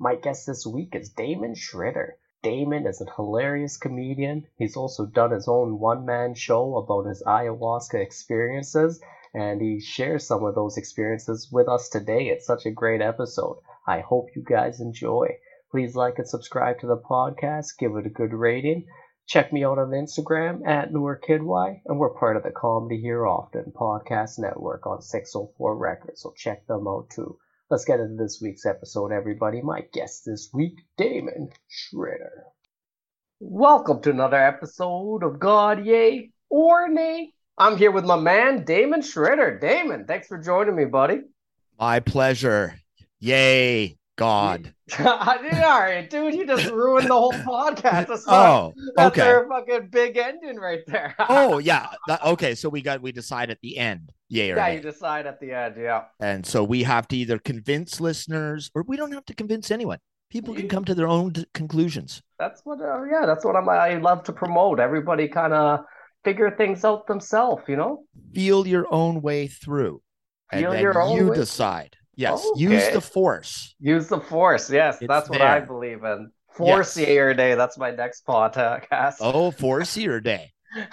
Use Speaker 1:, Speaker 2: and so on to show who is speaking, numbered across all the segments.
Speaker 1: My guest this week is Damon Tschritter. Damon is a hilarious comedian. He's also done his own one man show about his ayahuasca experiences, and he shares some of those experiences with us today. It's such a great episode. I hope you guys enjoy. Please like and subscribe to the podcast, give it a good rating. Check me out on Instagram at Kidwai, and we're part of the Comedy Here Often podcast network on 604 Records, so check them out too. Let's get into this week's episode, everybody. My guest this week, Damon Tschritter. Welcome to another episode of God Yay or Nay. I'm here with my man, Damon Tschritter. Damon, thanks for joining me, buddy.
Speaker 2: My pleasure. Yay, God.
Speaker 1: All right, dude, you just ruined the whole podcast. That's
Speaker 2: oh,
Speaker 1: that's
Speaker 2: okay.
Speaker 1: our fucking big ending right there.
Speaker 2: oh, yeah. That- okay, so we got we decide at the end, yay
Speaker 1: yeah,
Speaker 2: nay.
Speaker 1: you decide at the end. Yeah.
Speaker 2: and so we have to either convince listeners, or we don't have to convince anyone. People can come to their own d- conclusions.
Speaker 1: That's what, uh, yeah, that's what I'm, I love to promote. Everybody kind of figure things out themselves, you know?
Speaker 2: Feel your own way through, and then
Speaker 1: your own
Speaker 2: you
Speaker 1: way-
Speaker 2: decide. Yes, use
Speaker 1: Okay.
Speaker 2: the force.
Speaker 1: Use the force. Yes,
Speaker 2: It's
Speaker 1: that's what I believe in. Force
Speaker 2: Yes.
Speaker 1: day. That's my next podcast.
Speaker 2: Oh, force your day.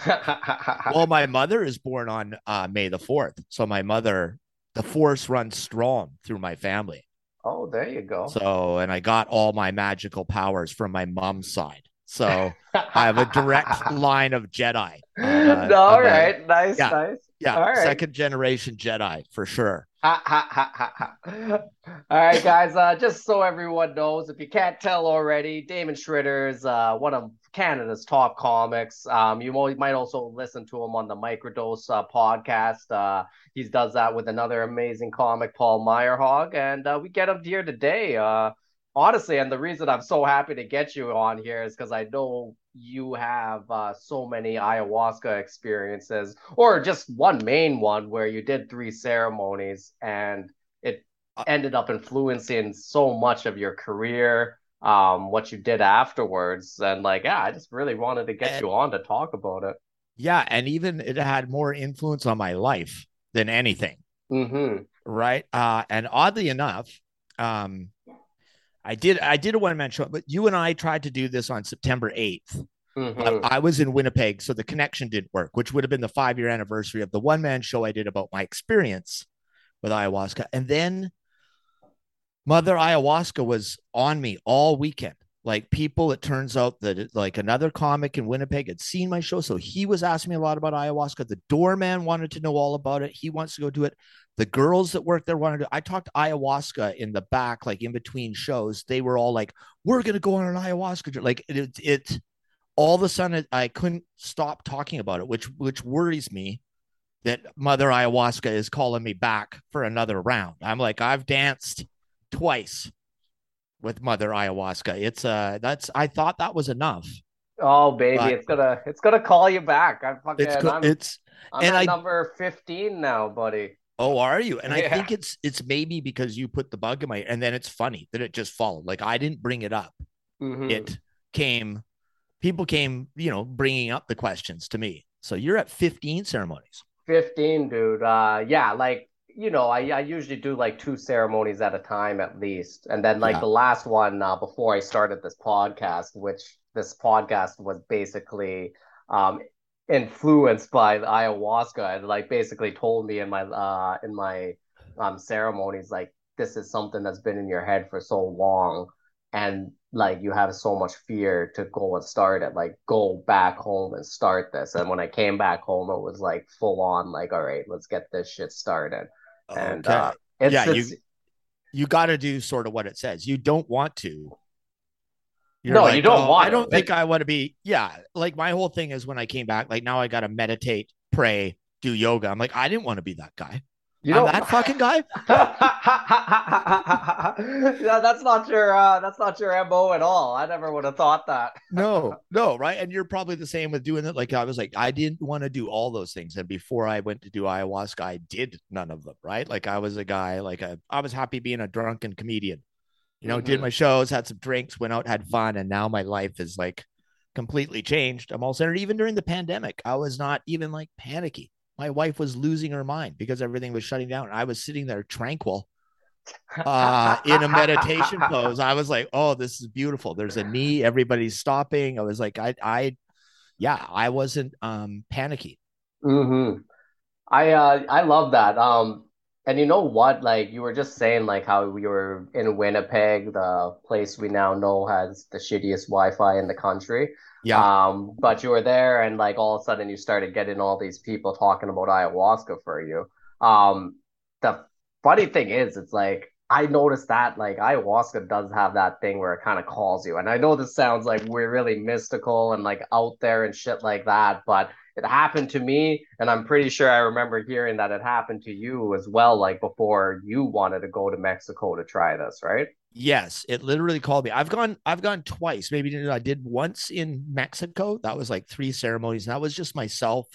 Speaker 2: Well, my mother is born on uh, May the fourth, so my mother, the force runs strong through my family.
Speaker 1: oh, there you go.
Speaker 2: So, and I got all my magical powers from my mom's side. So I have a direct line of Jedi. Uh,
Speaker 1: all
Speaker 2: of a-
Speaker 1: Nice,
Speaker 2: yeah.
Speaker 1: nice.
Speaker 2: Yeah,
Speaker 1: All right.
Speaker 2: second generation Jedi for sure.
Speaker 1: Ha, ha, ha. All right, guys. Uh, just so everyone knows, if you can't tell already, Damon Tschritter is uh, one of Canada's top comics. Um, you might also listen to him on the Microdose uh, podcast. Uh, he does that with another amazing comic, Paul Myrehaug, and uh, we get him here today. Uh, honestly, and the reason I'm so happy to get you on here is because I know you have uh, so many ayahuasca experiences, or just one main one where you did three ceremonies and it ended up influencing so much of your career, um, what you did afterwards. And like, yeah, I just really wanted to get
Speaker 2: And-
Speaker 1: you on to talk about it.
Speaker 2: Yeah, and even it had more influence on my life than anything,
Speaker 1: Mm-hmm.
Speaker 2: right? Uh, and oddly enough, um, I did I did a one man show, but you and I tried to do this on September eighth.
Speaker 1: Mm-hmm.
Speaker 2: I was in Winnipeg, so the connection didn't work, which would have been the five year anniversary of the one man show I did about my experience with ayahuasca. And then Mother Ayahuasca was on me all weekend. Like people, it turns out that like another comic in Winnipeg had seen my show. So he was asking me a lot about ayahuasca. The doorman wanted to know all about it. He wants to go do it. The girls that work there wanted to. I talked ayahuasca in the back, like in between shows. They were all like, we're going to go on an ayahuasca. journey." Like it, it, all of a sudden I couldn't stop talking about it, which which worries me that Mother Ayahuasca is calling me back for another round. I'm like, I've danced twice with Mother Ayahuasca. It's uh that's I thought that was enough.
Speaker 1: Oh, baby,
Speaker 2: But-
Speaker 1: it's gonna it's gonna call you back. I'm fucking
Speaker 2: It's
Speaker 1: I'm,
Speaker 2: it's
Speaker 1: I'm
Speaker 2: and
Speaker 1: at
Speaker 2: I-
Speaker 1: number 15 now, buddy.
Speaker 2: Oh, are you? And I think it's it's maybe because you put the bug in my and then it's funny that it just followed. Like I didn't bring it up.
Speaker 1: Mhm.
Speaker 2: It came people came, you know, bringing up the questions to me. So you're at 15 ceremonies.
Speaker 1: 15, dude. Uh, yeah, like, you know, I, I usually do like two ceremonies at a time at least. And then, like,
Speaker 2: Yeah.
Speaker 1: the last one uh, before I started this podcast, which this podcast was basically um, influenced by the ayahuasca and like basically told me in my uh in my um ceremonies like this is something that's been in your head for so long and like you have so much fear to go and start it like go back home and start this and when i came back home it was like full on like all right let's get this shit started and
Speaker 2: Okay.
Speaker 1: uh it's,
Speaker 2: Yeah, you- you got to do sort of what it says. You don't want to.
Speaker 1: No, you don't
Speaker 2: "Oh,
Speaker 1: want
Speaker 2: I don't think I want to be. Yeah, like my whole thing is when I came back, like now I got to meditate, pray, do yoga. I'm like, I didn't want to be that guy. You know that fucking guy.
Speaker 1: yeah, that's not your uh, that's not your mo at all. I never would have thought that.
Speaker 2: no, no, right? And you're probably the same with doing it. Like I was like, I didn't want to do all those things, and before I went to do ayahuasca, I did none of them. Right? Like I was a guy, like a, I was happy being a drunken comedian. You know, mm-hmm. did my shows, had some drinks, went out, had fun, and now my life is like completely changed. I'm all centered. Even during the pandemic, I was not even like panicky my wife was losing her mind because everything was shutting down. I was sitting there tranquil uh, in a meditation pose. I was like, oh, this is beautiful. There's a knee. Everybody's stopping. I was like, I, I, yeah, I wasn't um, panicky.
Speaker 1: Hmm. I, uh, I love that. Um, and you know what? Like you were just saying, like how we were in Winnipeg, the place we now know has the shittiest Wi-Fi in the country. Yeah. Um, but you were there and like all of a sudden you started getting all these people talking about ayahuasca for you. Um, the funny thing is, it's like I noticed that like ayahuasca does have that thing where it kind of calls you. And I know this sounds like we're really mystical and like out there and shit like that, but it happened to me and i'm pretty sure i remember hearing that it happened to you as well like before you wanted to go to mexico to try this right
Speaker 2: Yes, it literally called me. I've gone, I've gone twice. Maybe I did once in Mexico. That was like three ceremonies. That was just myself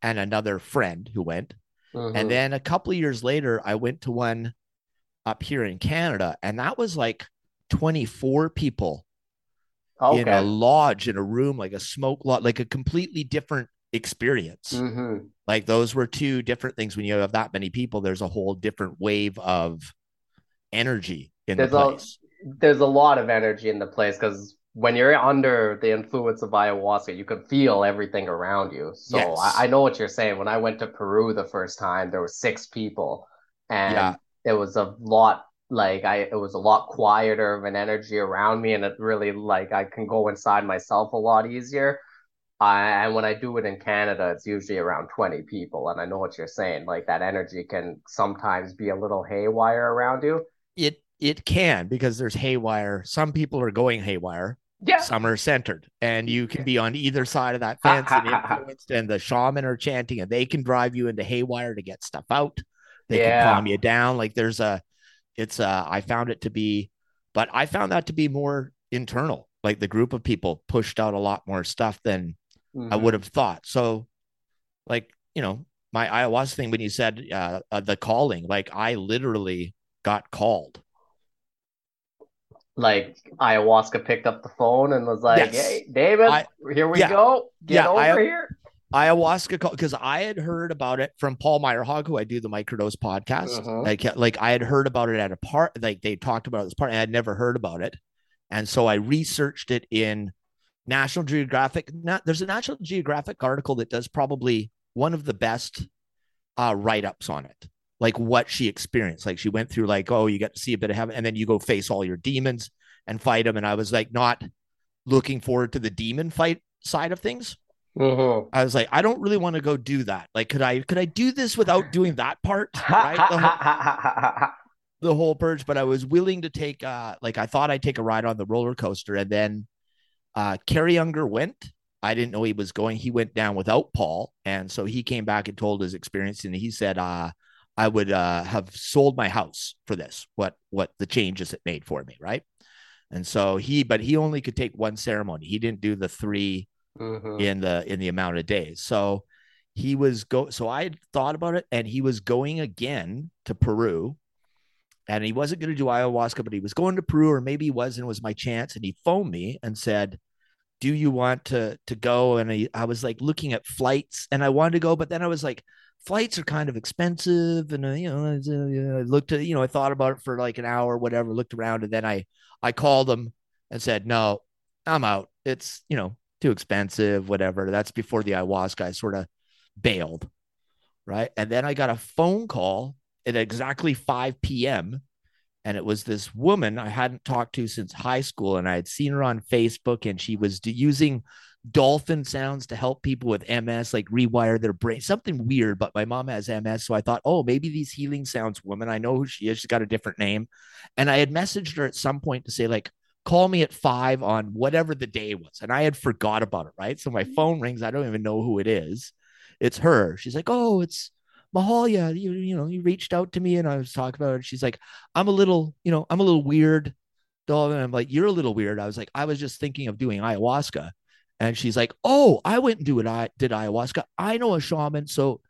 Speaker 2: and another friend who went. Mm-hmm. And then a couple of years later, I went to one up here in Canada, and that was like 24 people okay. in a lodge in a room, like a smoke lot like a completely different experience. Mm-hmm. Like those were two different things. When you have that many people, there's a whole different wave of energy in
Speaker 1: there's
Speaker 2: the place.
Speaker 1: A, there's a lot of energy in the place because when you're under the influence of ayahuasca, you can feel everything around you. So yes. I, I, know what you're saying. When I went to Peru the first time, there were six people, and yeah. it was a lot like I it was a lot quieter of an energy around me, and it really like I can go inside myself a lot easier. I, and when I do it in Canada, it's usually around 20 people. And I know what you're saying. Like that energy can sometimes be a little haywire around you.
Speaker 2: It it can because there's haywire. Some people are going haywire.
Speaker 1: Yeah.
Speaker 2: Some are centered, and you can be on either side of that fence and influenced. And the shaman are chanting, and they can drive you into haywire to get stuff out. They yeah. can calm you down. Like there's a, it's a. I found it to be, but I found that to be more internal. Like the group of people pushed out a lot more stuff than mm-hmm. I would have thought. So, like you know, my ayahuasca thing when you said uh, uh, the calling, like I literally got called
Speaker 1: like ayahuasca picked up the phone and was like, yes. "Hey, David, I, here we yeah, go. Get yeah, over I, here."
Speaker 2: Ayahuasca because I had heard about it from Paul Myrehaug, who I do the microdose podcast. Uh-huh. Like, like I had heard about it at a part, like they talked about this part, and I had never heard about it, and so I researched it in National Geographic. Not, there's a National Geographic article that does probably one of the best uh, write ups on it like what she experienced. Like she went through like, oh, you get to see a bit of heaven, and then you go face all your demons and fight them. And I was like, not looking forward to the demon fight side of things. Mm-hmm. I was like, I don't really want to go do that. Like, could I could I do this without doing that part? Right? The whole, the whole purge, but I was willing to take uh like I thought I'd take a ride on the roller coaster, and then uh Kerry Younger went. I didn't know he was going. He went down without Paul. And so he came back and told his experience. And he said, uh, I would uh, have sold my house for this. What what the changes it made for me, right? And so he, but he only could take one ceremony. He didn't do the 3 mm-hmm. in the in the amount of days. So he was go. So I had thought about it, and he was going again to Peru, and he wasn't going to do ayahuasca, but he was going to Peru, or maybe he was, and it was my chance. And he phoned me and said, "Do you want to to go?" And I, I was like looking at flights, and I wanted to go, but then I was like flights are kind of expensive and uh, you know uh, I looked at you know I thought about it for like an hour whatever looked around and then I I called him and said no I'm out it's you know too expensive whatever that's before the ayahuasca I sort of bailed right and then I got a phone call at exactly 5 p.m. and it was this woman I hadn't talked to since high school and I had seen her on Facebook and she was using dolphin sounds to help people with MS, like rewire their brain, something weird. But my mom has MS. So I thought, oh, maybe these healing sounds woman. I know who she is. She's got a different name. And I had messaged her at some point to say, like, call me at five on whatever the day was. And I had forgot about it. Right. So my mm-hmm. phone rings. I don't even know who it is. It's her. She's like, oh, it's Mahalia, you you know, you reached out to me and I was talking about it. She's like, I'm a little, you know, I'm a little weird. And I'm like, you're a little weird. I was like, I was just thinking of doing ayahuasca. And she's like, Oh, I went and do it. I did ayahuasca. I know a shaman. So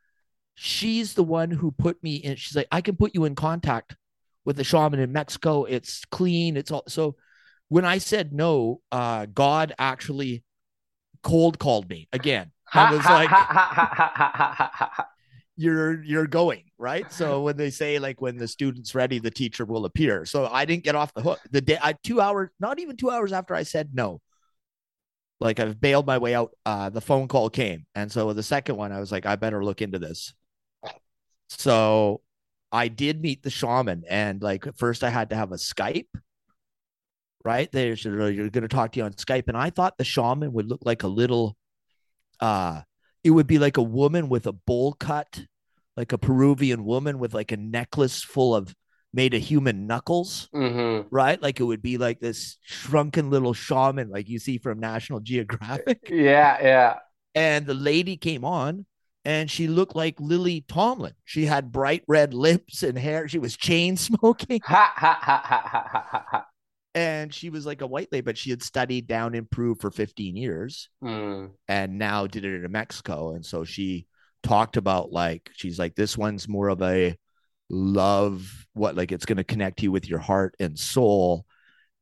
Speaker 2: she's the one who put me in. She's like, I can put you in contact with the shaman in Mexico. It's clean. It's all so when I said no, uh, God actually cold called me again. I was like, you're you're going right? So when they say like when the student's ready the teacher will appear. So i didn't get off the hook. The day i two hours not even two hours after i said no. Like i've bailed my way out. Uh the phone call came. And so the second one i was like i better look into this. So i did meet the shaman. And like first i had to have a skype right? They said oh, you're going to talk to you on skype. And i thought the shaman would look like a little uh it would be like a woman with a bowl cut like a Peruvian woman with like a necklace full of made of human knuckles,
Speaker 1: mm-hmm.
Speaker 2: right? Like it would be like this shrunken little shaman, like you see from National Geographic.
Speaker 1: Yeah, yeah.
Speaker 2: And the lady came on and she looked like Lily Tomlin. She had bright red lips and hair. She was chain smoking.
Speaker 1: Ha, ha, ha, ha, ha, ha, ha.
Speaker 2: and she was like a white lady, but she had studied down in Peru for 15 years
Speaker 1: Mm.
Speaker 2: and now did it in Mexico. And so she talked about like she's like this one's more of a love what like it's going to connect you with your heart and soul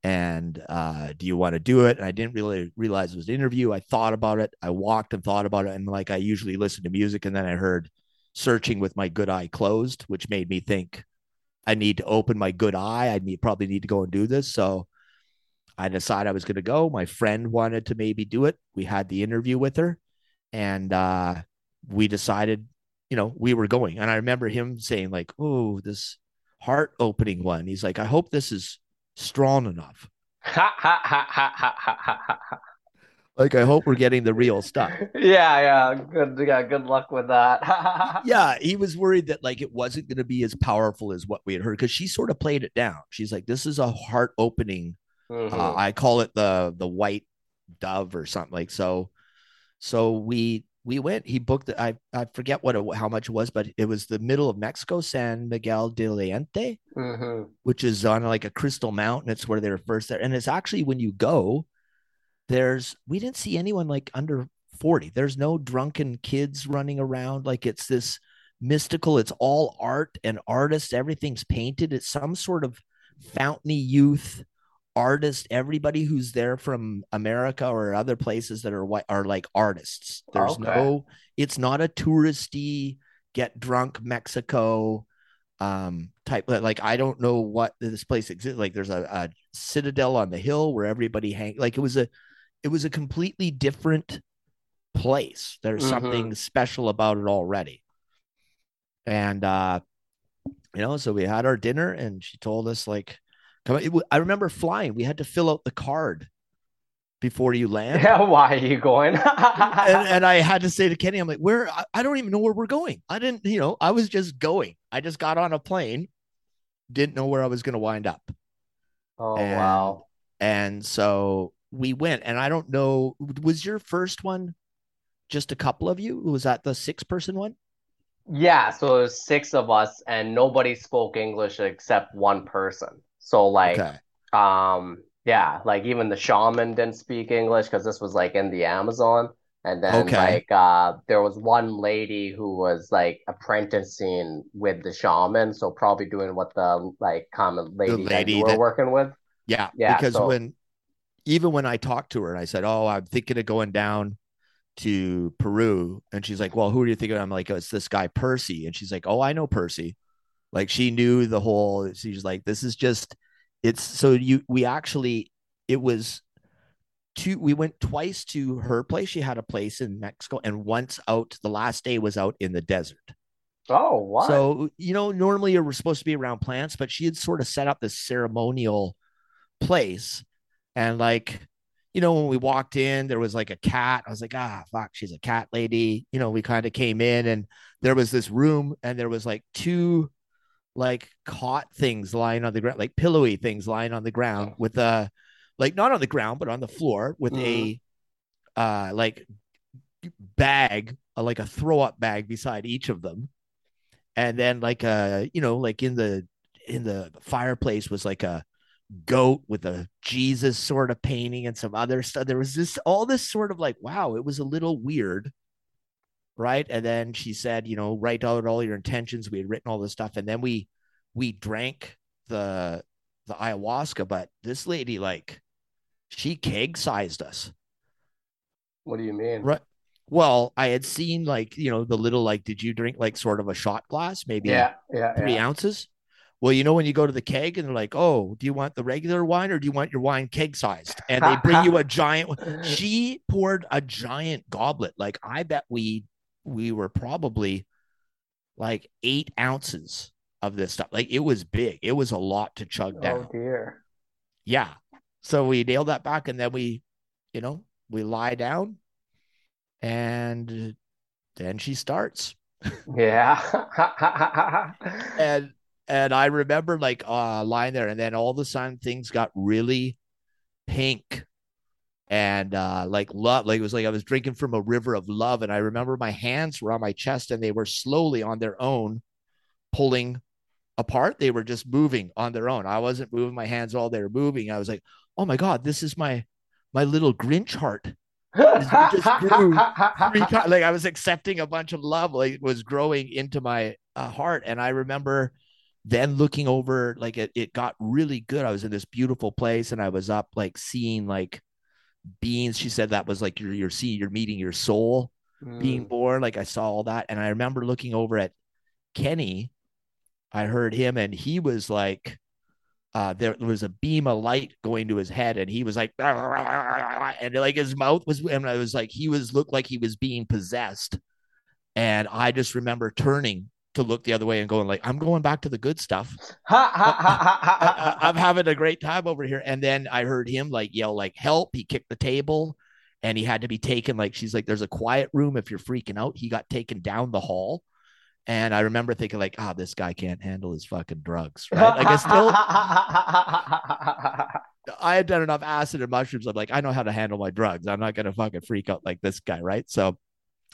Speaker 2: and uh do you want to do it? And i didn't really realize it was an interview. I thought about it. I walked and thought about it and like i usually listen to music and then i heard searching with my good eye closed which made me think i need to open my good eye. I need probably need to go and do this. So i decided i was going to go. My friend wanted to maybe do it. We had the interview with her and uh we decided, you know, we were going. And I remember him saying, like, oh, this heart opening one. He's like, I hope this is strong enough.
Speaker 1: Ha, ha, ha, ha, ha, ha, ha, ha.
Speaker 2: Like, I hope we're getting the real stuff.
Speaker 1: Yeah, yeah. Good, yeah. Good luck with that.
Speaker 2: yeah, he was worried that like it wasn't going to be as powerful as what we had heard because she sort of played it down. She's like, "This is a heart opening."
Speaker 1: Mhm.
Speaker 2: Uh, I call it the the white dove or something like so. So we we went. He booked. I I forget what it, how much it was, but it was the middle of Mexico, San Miguel de Allende,
Speaker 1: Mhm.
Speaker 2: which is on like a crystal mountain. It's where they were first there, and it's actually when you go, there's we didn't see anyone like under forty. There's no drunken kids running around. Like it's this mystical. It's all art and artists. Everything's painted. It's some sort of fountainy youth artist everybody who's there from america or other places that are white are like artists there's
Speaker 1: Okay.
Speaker 2: no it's not a touristy get drunk mexico um type like i don't know what this place exists like there's a, a citadel on the hill where everybody hang like it was a it was a completely different place there's
Speaker 1: Mhm.
Speaker 2: something special about it already and uh you know so we had our dinner and she told us like come it w- i remember flying we had to fill out the card before you land
Speaker 1: Yeah. Why are you going?
Speaker 2: and, and i had to say to kenny i'm like where I, I don't even know where we're going i didn't you know i was just going i just got on a plane didn't know where i was going to wind up
Speaker 1: oh
Speaker 2: and-
Speaker 1: wow.
Speaker 2: and so we went and i don't know was your first one just a couple of you was that the six person one
Speaker 1: Yeah, so it was six of us, and nobody spoke English except one person. So like,
Speaker 2: okay
Speaker 1: um, yeah, like even the shaman didn't speak English because this was like in the Amazon. And then
Speaker 2: Okay.
Speaker 1: like uh there was one lady who was like apprenticing with the shaman, so probably doing what the like common lady that
Speaker 2: lady
Speaker 1: you were
Speaker 2: that-
Speaker 1: working with.
Speaker 2: Yeah,
Speaker 1: Yeah,
Speaker 2: because
Speaker 1: so-
Speaker 2: when even when I talked to her and I said, "Oh, I'm thinking of going down to Peru," and she's like, "Well, who are you thinking?" I'm like, oh, "It's this guy Percy," and she's like, "Oh, I know Percy." Like she knew the whole. She's like, "This is just." It's so you. We actually. It was. Two, we went twice to her place. She had a place in Mexico, and once out. The last day was out in the desert.
Speaker 1: Oh, what?
Speaker 2: So, you know, normally you're supposed to be around plants, but she had sort of set up this ceremonial place. And like, you know, when we walked in, there was like a cat. I was like, ah, fuck, she's a cat lady. You know, we kind of came in and there was this room and there was like two like caught things lying on the ground, like pillowy things lying on the ground with a like not on the ground, but on the floor with a uh like bag, uh, like a throw up bag beside each of them. And then like uh you know like in the in the fireplace was like a goat with a jesus sort of painting and some other stuff. There was this all this sort of like wow it was a little weird right? And then she said you know write out all your intentions. We had written all this stuff. And then we we drank the the ayahuasca but this lady like she keg sized us.
Speaker 1: What do you mean?
Speaker 2: right. Well i had seen like you know the little like did you drink like sort of a shot glass maybe
Speaker 1: Yeah, yeah,
Speaker 2: three
Speaker 1: yeah.
Speaker 2: ounces? Well you know when you go to the keg and they're like oh do you want the regular wine or do you want your wine keg sized and they bring you a giant she poured a giant goblet. Like i bet we we were probably like eight ounces of this stuff. Like it was big. It was a lot to chug down.
Speaker 1: Oh dear.
Speaker 2: yeah. So we nailed that back and then we you know we lie down and then she starts.
Speaker 1: Yeah.
Speaker 2: and and i remember like uh lying there and then all of a sudden things got really pink and uh like love like it was like i was drinking from a river of love and i remember my hands were on my chest and they were slowly on their own pulling apart they were just moving on their own i wasn't moving my hands all they were moving i was like oh my god this is my my little grinch heart just grew three times. Like I was accepting a bunch of love, like it was growing into my uh, heart. And I remember then looking over, like it, it got really good. I was in this beautiful place and I was up like seeing like beings. She said that was like you're you're seeing you're meeting your soul being
Speaker 1: Mm.
Speaker 2: born. Like I saw all that. And I remember looking over at Kenny. I heard him and he was like uh, there was a beam of light going to his head, and he was like, and like his mouth was, and I was like, he was looked like he was being possessed, and I just remember turning to look the other way and going like, I'm going back to the good stuff.
Speaker 1: Ha, ha, ha, ha, ha,
Speaker 2: I, I'm having a great time over here. And then I heard him like yell like help. He kicked the table, and he had to be taken. Like she's like, there's a quiet room if you're freaking out. He got taken down the hall. And I remember thinking, like, ah, oh, this guy can't handle his fucking drugs, right? Like, I still, I had done enough acid and mushrooms. I'm like, I know how to handle my drugs. I'm not gonna fucking freak out like this guy, right? So,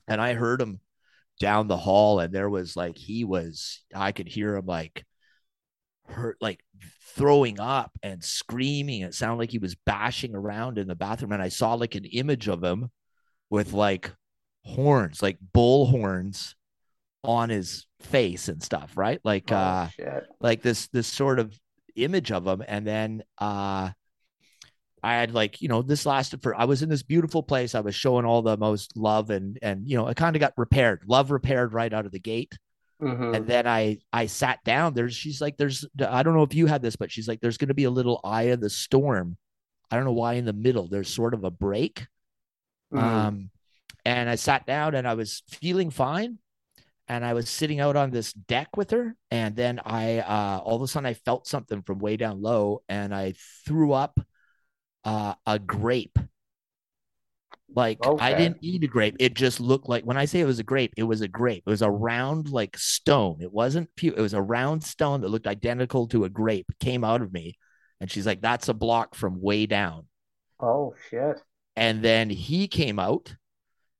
Speaker 2: and I heard him down the hall, and there was like he was. I could hear him like hurt, like throwing up and screaming. It sounded like he was bashing around in the bathroom, and I saw like an image of him with like horns, like bull horns on his face and stuff, right? Like
Speaker 1: Oh,
Speaker 2: uh
Speaker 1: shit.
Speaker 2: like this this sort of image of him and then uh I had like, you know, this lasted for I was in this beautiful place. I was showing all the most love and and you know, I kind of got repaired. Love repaired right out of the gate.
Speaker 1: Mhm.
Speaker 2: And then I I sat down. There's she's like, there's I don't know if you had this, but she's like, there's gonna be a little eye of the storm. I don't know why in the middle there's sort of a break.
Speaker 1: Mm.
Speaker 2: Um, and I sat down and I was feeling fine. And I was sitting out on this deck with her. And then I, uh, all of a sudden, I felt something from way down low and I threw up uh, a grape. Like I didn't eat a grape. It just looked like when I say it was a grape, it was a grape. It was a round like stone. It wasn't pu- it was a round stone that looked identical to a grape. It came out of me. And she's like, that's a block from way down.
Speaker 1: Oh shit.
Speaker 2: And then he came out.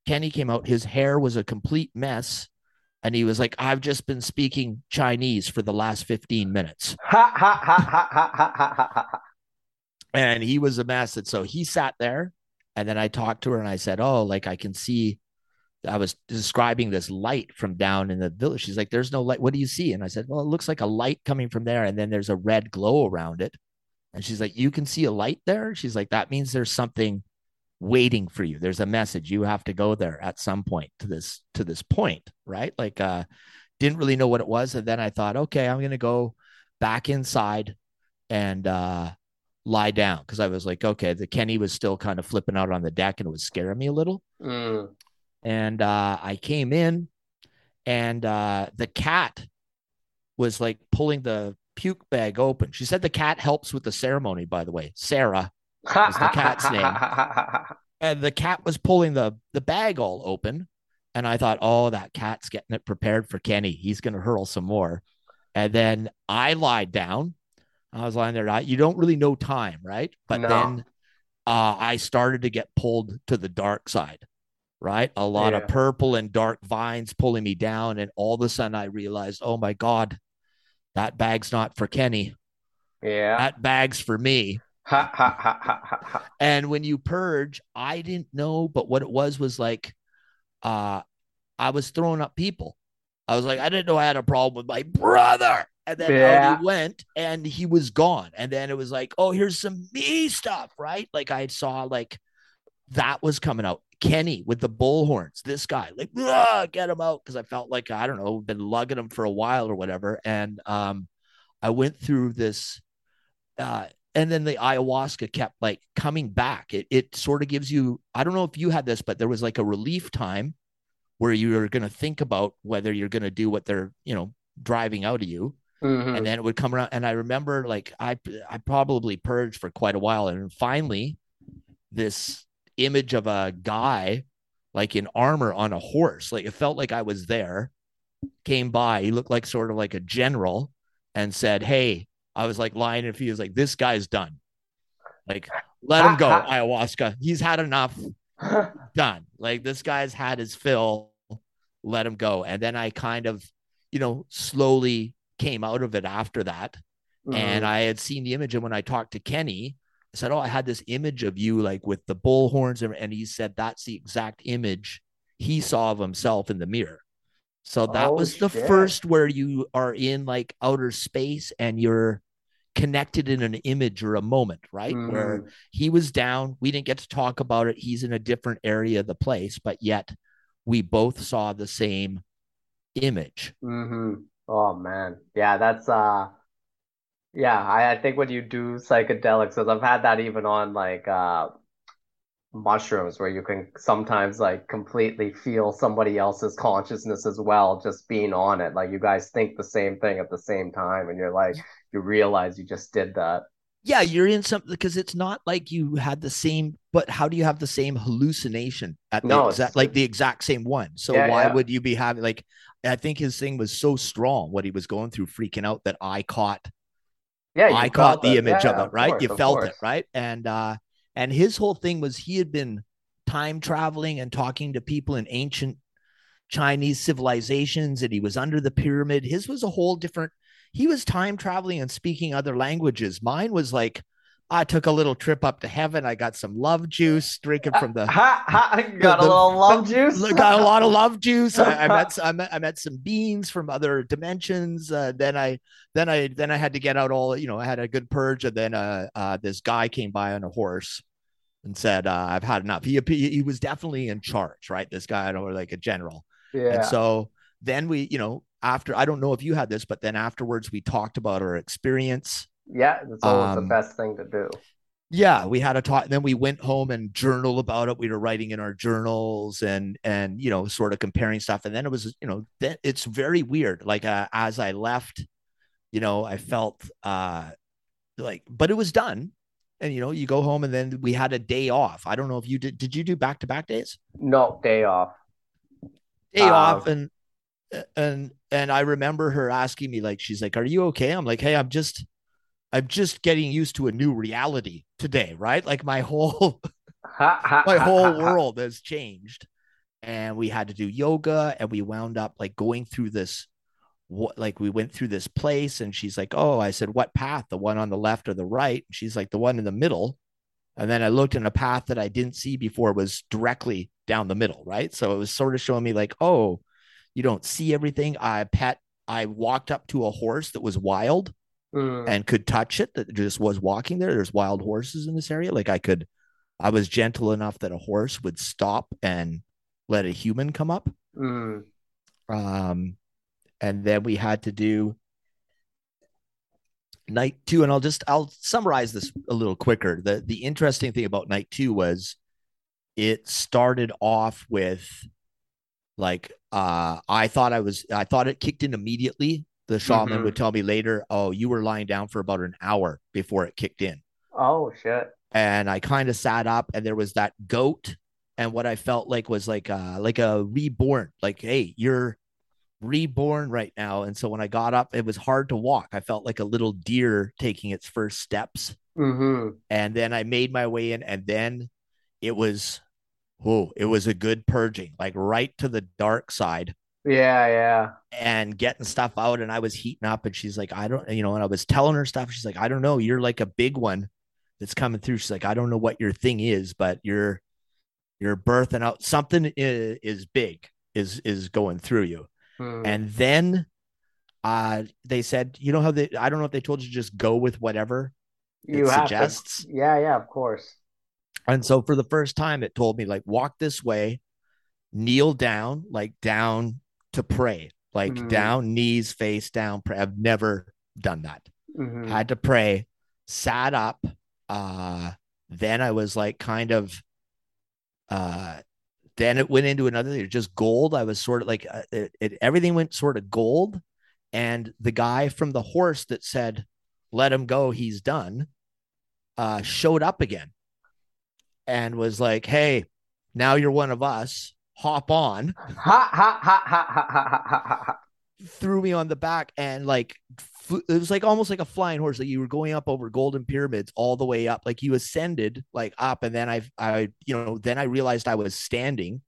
Speaker 2: Kenny came out. His hair was a complete mess. And he was like, I've just been speaking Chinese for the last 15 minutes.
Speaker 1: Ha ha ha ha ha ha ha ha ha.
Speaker 2: And he was a mess. And so he sat there. And then I talked to her and I said, Oh, like I can see. I was describing this light from down in the village. She's like, There's no light. What do you see? And I said, Well, it looks like a light coming from there. And then there's a red glow around it. And she's like, You can see a light there? She's like, That means there's something waiting for you. There's a message. You have to go there at some point to this to this point, right? Like uh didn't really know what it was. And then I thought, okay, I'm gonna go back inside and uh lie down because I was like, okay, the Kenny was still kind of flipping out on the deck and it was scaring me a little.
Speaker 1: Mm.
Speaker 2: And uh I came in and uh the cat was like pulling the puke bag open. She said the cat helps with the ceremony, by the way. Sarah Was the cat's name. and the cat was pulling the the bag all open and i thought oh that cat's getting it prepared for kenny he's going to hurl some more and then i lied down i was lying there I- you don't really know time right but
Speaker 1: No.
Speaker 2: then uh, i started to get pulled to the dark side right? A lot
Speaker 1: Yeah.
Speaker 2: of purple and dark vines pulling me down. And all of a sudden I realized, oh my God, that bag's not for Kenny.
Speaker 1: Yeah.
Speaker 2: That bag's for me.
Speaker 1: Ha ha ha ha ha.
Speaker 2: And when you purge, I didn't know, but what it was was like, uh, I was throwing up people. I was like, I didn't know I had a problem with my brother. And then
Speaker 1: Yeah.
Speaker 2: he went and he was gone. And then it was like, oh, here's some me stuff, right? Like I saw like that was coming out. Kenny with the bullhorns, this guy, like, "Ah, get him out. Cause I felt like, I don't know, been lugging him for a while or whatever. And um, I went through this uh, and then the ayahuasca kept like coming back. It it sort of gives you I don't know if you had this, but there was like a relief time where you're going to think about whether you're going to do what they're you know driving out of you,
Speaker 1: Mhm.
Speaker 2: and then it would come around. And I remember like I I probably purged for quite a while, and finally this image of a guy like in armor on a horse, like it felt like I was there, came by. He looked like sort of like a general, and said, "Hey." I was like lying if he was like, this guy's done. Like, let him go, ayahuasca. He's had enough. Done. Like this guy's had his fill. Let him go. And then I kind of, you know, slowly came out of it after that. And
Speaker 1: Mhm.
Speaker 2: I had seen the image. And when I talked to Kenny, I said, Oh, I had this image of you like with the bull horns. And, and he said that's the exact image he saw of himself in the mirror. So that
Speaker 1: Oh,
Speaker 2: was the
Speaker 1: shit.
Speaker 2: first where you are in like outer space and you're connected in an image or a moment, right? Where
Speaker 1: Mhm.
Speaker 2: he was down. We didn't get to talk about it. He's in a different area of the place, but yet we both saw the same image.
Speaker 1: hmm Oh man. Yeah, that's uh yeah, I, I think when you do psychedelics, because I've had that even on like uh mushrooms where you can sometimes like completely feel somebody else's consciousness as well, just being on it. Like you guys think the same thing at the same time, and you're like, you realize you just did that.
Speaker 2: Yeah, you're in something because it's not like you had the same, but how do you have the same hallucination at the
Speaker 1: No,
Speaker 2: exact like the exact same one? So
Speaker 1: Yeah,
Speaker 2: why
Speaker 1: yeah.
Speaker 2: would you be having like I think his thing was so strong what he was going through freaking out that I caught
Speaker 1: Yeah,
Speaker 2: I caught the
Speaker 1: it.
Speaker 2: image
Speaker 1: Yeah,
Speaker 2: of it, right?
Speaker 1: course,
Speaker 2: you felt
Speaker 1: course.
Speaker 2: it, right? And uh and his whole thing was he had been time traveling and talking to people in ancient Chinese civilizations and he was under the pyramid. His was a whole different he was time traveling and speaking other languages. Mine was like I took a little trip up to heaven. I got some love juice, drinking from the
Speaker 1: Ha, ha, got
Speaker 2: the-
Speaker 1: a little love juice.
Speaker 2: got a lot of love juice. I, I met I met I met some beans from other dimensions. Uh, then I then I then I had to get out all you know. I had a good purge, and then uh, uh this guy came by on a horse and said, uh, "I've had enough." He he he was definitely in charge, right? This guy, or like a general.
Speaker 1: Yeah.
Speaker 2: And so then we, you know, after I don't know if you had this, but then afterwards we talked about our experience.
Speaker 1: Yeah, it's always
Speaker 2: Um,
Speaker 1: the best thing to do.
Speaker 2: yeah we had a talk then we went home and journal about it. We were writing in our journals and and you know sort of comparing stuff. And then it was you know then it's very weird. Like uh, as i left you know i felt uh like but it was done. And you know you go home and then we had a day off. I don't know if you did did you do back to back days?
Speaker 1: No, day off.
Speaker 2: day
Speaker 1: Uh,
Speaker 2: off and and and i remember her asking me like she's like are you okay? I'm like hey i'm just i'm just getting used to a new reality today right? Like my whole my whole world has changed. And we had to do yoga and we wound up like going through this what like we went through this place and she's like oh i said what path? The one on the left or the right? And she's like the one in the middle. And then i looked in a path that i didn't see before was directly down the middle right? So it was sort of showing me like oh you don't see everything. I pet i walked up to a horse that was wild
Speaker 1: Mm,
Speaker 2: and could touch it that just was walking there. There's wild horses in this area. Like i could i was gentle enough that a horse would stop and let a human come up.
Speaker 1: Mm.
Speaker 2: um and then we had to do night two. And i'll just i'll summarize this a little quicker. The the interesting thing about night two was it started off with like uh i thought i was i thought it kicked in immediately the shaman
Speaker 1: Mhm.
Speaker 2: would tell me later oh you were lying down for about an hour before it kicked in
Speaker 1: Oh shit.
Speaker 2: and I kind of sat up and there was that goat and what I felt like was like uh like a reborn like hey you're reborn right now and so when I got up it was hard to walk I felt like a little deer taking its first steps
Speaker 1: Mm-hmm.
Speaker 2: and then I made my way in and then it was oh, it was a good purging, like right to the dark side
Speaker 1: Yeah, yeah.
Speaker 2: and getting stuff out. And I was heating up, and she's like, I don't, you know, and I was telling her stuff. She's like, I don't know, you're like a big one that's coming through. She's like, I don't know what your thing is, but you're you're birthing out something is, is big is is going through you.
Speaker 1: Hmm.
Speaker 2: And then uh they said, you know how they I don't know if they told you just go with whatever
Speaker 1: you
Speaker 2: it suggests.
Speaker 1: to. Yeah, yeah, of course.
Speaker 2: And so for the first time, it told me like walk this way, kneel down, like down to pray, like
Speaker 1: Mhm.
Speaker 2: down, knees face down. Pray. I've never done that.
Speaker 1: Mhm.
Speaker 2: Had to pray, sat up. Uh, then I was like kind of, uh, then it went into another thing, just gold. I was sort of like, uh, it, it, everything went sort of gold. And the guy from the horse that said, let him go, he's done, uh, showed up again and was like, hey, now you're one of us hop on.
Speaker 1: Ha ha ha ha ha ha ha ha. ha.
Speaker 2: Threw me on the back and like it was like almost like a flying horse. Like you were going up over golden pyramids all the way up. Like you ascended like up, and then I I you know then I realized I was standing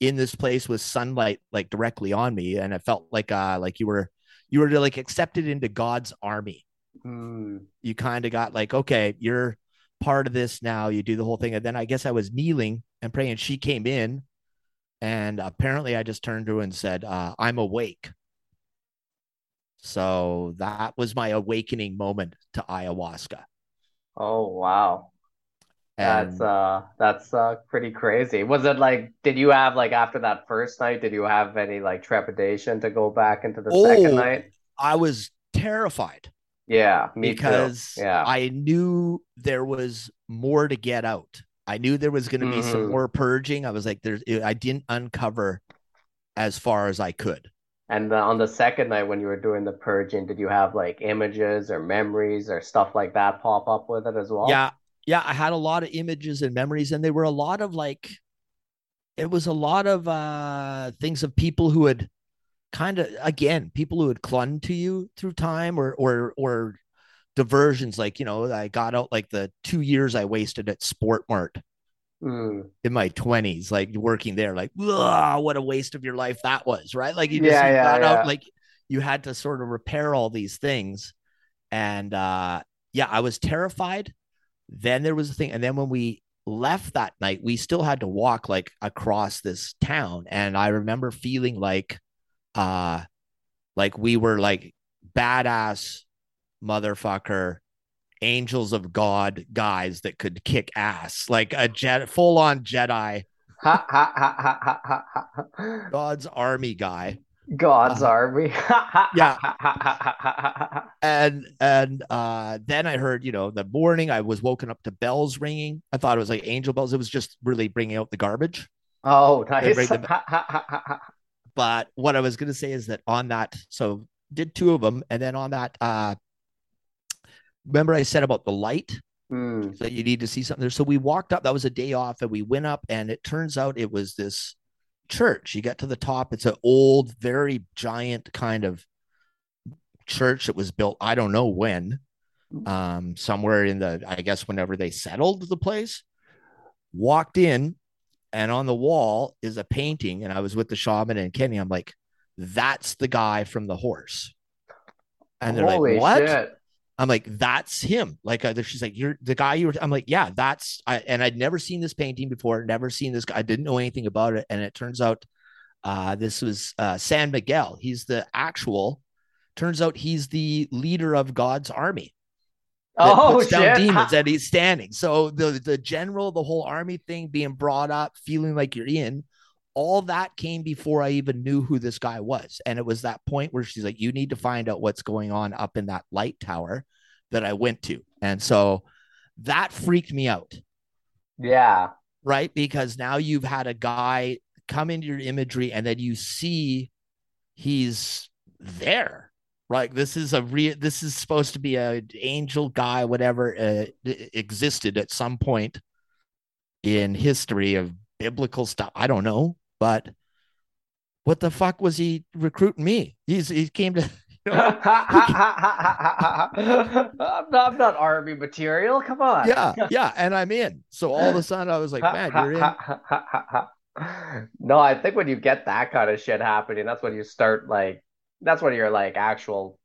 Speaker 2: in this place with sunlight like directly on me, and it felt like uh like you were you were like accepted into God's army.
Speaker 1: Mm.
Speaker 2: You kind of got like okay, you're part of this now. You do the whole thing, and then I guess I was kneeling and praying. She came in and apparently I just turned to her and said, uh, I'm awake. So that was my awakening moment to ayahuasca.
Speaker 1: Oh wow.
Speaker 2: And
Speaker 1: That's uh that's uh pretty crazy. Was it like did you have like after that first night, did you have any like trepidation to go back into the second
Speaker 2: Oh,
Speaker 1: night?
Speaker 2: I was terrified
Speaker 1: Yeah, me too.
Speaker 2: because
Speaker 1: Yeah.
Speaker 2: I knew there was more to get out. I knew there was going to be some
Speaker 1: Mhm.
Speaker 2: more purging. I was like, there's, I didn't uncover as far as I could.
Speaker 1: And uh, on the second night when you were doing the purging, did you have like images or memories or stuff like that pop up with it as well?
Speaker 2: Yeah, yeah, I had a lot of images and memories, and they were a lot of like, it was a lot of uh things of people who had kind of again people who had clung to you through time or or or diversions like you know i got out like the two years i wasted at sport mart
Speaker 1: Mm.
Speaker 2: in my 20s like working there like what a waste of your life that was right like you just
Speaker 1: Yeah,
Speaker 2: you
Speaker 1: yeah,
Speaker 2: got
Speaker 1: yeah.
Speaker 2: out like you had to sort of repair all these things and uh yeah i was terrified then there was a thing and then when we left that night we still had to walk like across this town and i remember feeling like uh like we were like badass motherfucker angels of god guys that could kick ass like a jet full on jedi god's army guy
Speaker 1: God's
Speaker 2: Uh,
Speaker 1: army.
Speaker 2: Yeah. and and uh then i heard you know the morning i was woken up to bells ringing i thought it was like angel bells it was just really bringing out the garbage
Speaker 1: Oh, nice.
Speaker 2: but what i was going to say is that on that so did two of them and then on that uh remember i said about the light?
Speaker 1: Hmm.
Speaker 2: that you need to see something there. So we walked up that was a day off and we went up and it turns out it was this church. You get to the top it's an old very giant kind of church that was built i don't know when um somewhere in the i guess whenever they settled the place. Walked in and on the wall is a painting and i was with the shaman and kenny. I'm like that's the guy from the horse. And they're
Speaker 1: Holy
Speaker 2: like what?
Speaker 1: shit.
Speaker 2: I'm like that's him like uh, she's like you're the guy you were i'm like yeah that's I, and i'd never seen this painting before never seen this guy i didn't know anything about it and it turns out uh this was uh san miguel he's the actual turns out he's the leader of god's army
Speaker 1: Oh
Speaker 2: puts down
Speaker 1: shit.
Speaker 2: demons
Speaker 1: Ha-
Speaker 2: and he's standing. So the the general, the whole army thing being brought up, feeling like you're in, all that came before I even knew who this guy was. And it was that point where she's like, you need to find out what's going on up in that light tower that I went to. And so that freaked me out,
Speaker 1: Yeah.
Speaker 2: right? Because now you've had a guy come into your imagery and then you see he's there like this is a real this is supposed to be a angel guy whatever uh, existed at some point in history of biblical stuff i don't know but what the fuck was he recruiting me he's he came to
Speaker 1: I'm, not, I'm not army material. Come on.
Speaker 2: Yeah, yeah, and I'm in. So all of a sudden, I was like, man, you're in.
Speaker 1: no, I think when you get that kind of shit happening, that's when you start like, that's when your like actual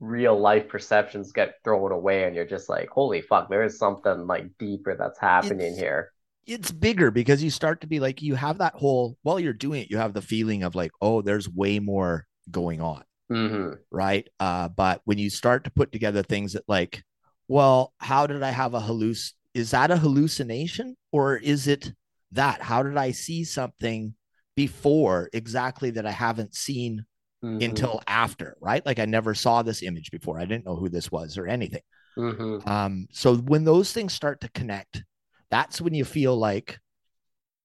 Speaker 1: real life perceptions get thrown away, and you're just like, holy fuck, there is something like deeper that's happening
Speaker 2: It's-
Speaker 1: here.
Speaker 2: It's bigger because you start to be like, you have that whole, while you're doing it, you have the feeling of like, oh, there's way more going on.
Speaker 1: hmm
Speaker 2: right? Uh, but when you start to put together things that like, well, how did I have a halluc? Is that a hallucination or is it that? How did I see something before exactly that I haven't seen
Speaker 1: Mm-hmm.
Speaker 2: until after, right? Like I never saw this image before. I didn't know who this was or anything.
Speaker 1: hmm
Speaker 2: Um, so when those things start to connect, that's when you feel like,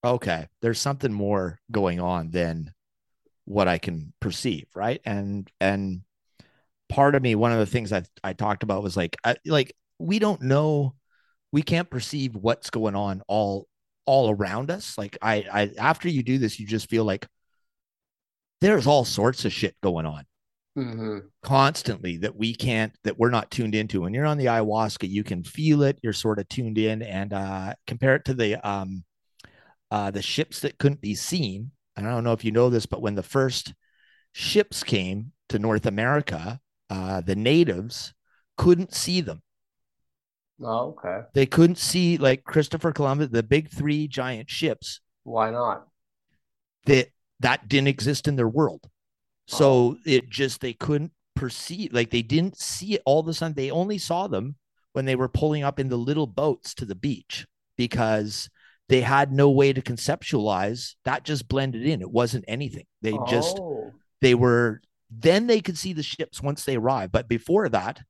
Speaker 2: okay, there's something more going on than what I can perceive, right? And and part of me, one of the things I I talked about was like, I, like we don't know, we can't perceive what's going on all all around us. Like I I after you do this, you just feel like there's all sorts of shit going on
Speaker 1: hmm
Speaker 2: constantly that we can't that we're not tuned into when you're on the ayahuasca you can feel it you're sort of tuned in and uh compare it to the um uh the ships that couldn't be seen i don't know if you know this but when the first ships came to north america uh the natives couldn't see them
Speaker 1: Oh, okay.
Speaker 2: they couldn't see like christopher columbus the big three giant ships
Speaker 1: Why not?
Speaker 2: that that didn't exist in their world. So it just they couldn't perceive like they didn't see it all of a sudden. They only saw them when they were pulling up in the little boats to the beach because they had no way to conceptualize that just blended in. It wasn't anything. They just
Speaker 1: Oh.
Speaker 2: they were then they could see the ships once they arrived. But before that,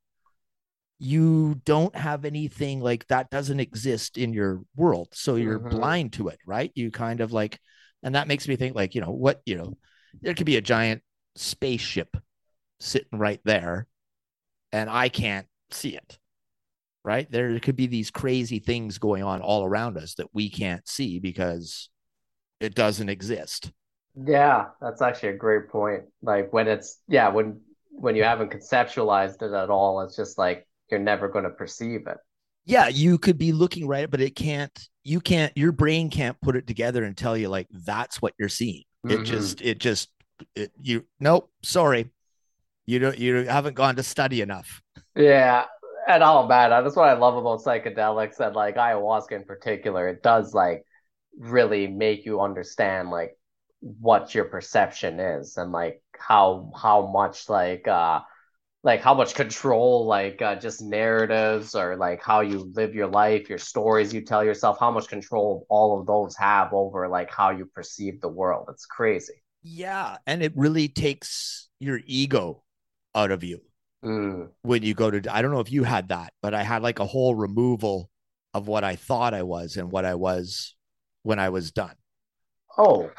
Speaker 2: you don't have anything like that doesn't exist in your world. So you're
Speaker 1: Mhm.
Speaker 2: blind to it, right? You kind of like, and that makes me think like, you know, what, you know, there could be a giant spaceship sitting right there and I can't see it. Right. There could be these crazy things going on all around us that we can't see because it doesn't exist.
Speaker 1: Yeah, that's actually a great point. Like when it's yeah, when when you haven't conceptualized it at all, it's just like you're never going to perceive it.
Speaker 2: yeah, you could be looking right, but it can't, you can't, your brain can't put it together and tell you like that's what you're seeing. It
Speaker 1: Mhm.
Speaker 2: just, it just, it, you, nope, sorry. You don't, you haven't gone to study enough.
Speaker 1: Yeah, and all man, that's what I love about psychedelics and like ayahuasca in particular. It does like really make you understand like what your perception is and like how how much like uh like how much control like uh, just narratives or like how you live your life, your stories you tell yourself, how much control all of those have over like how you perceive the world. It's crazy.
Speaker 2: Yeah. And it really takes your ego out of you
Speaker 1: Mm.
Speaker 2: when you go to, I don't know if you had that, but I had like a whole removal of what I thought I was and what I was when I was done.
Speaker 1: Oh,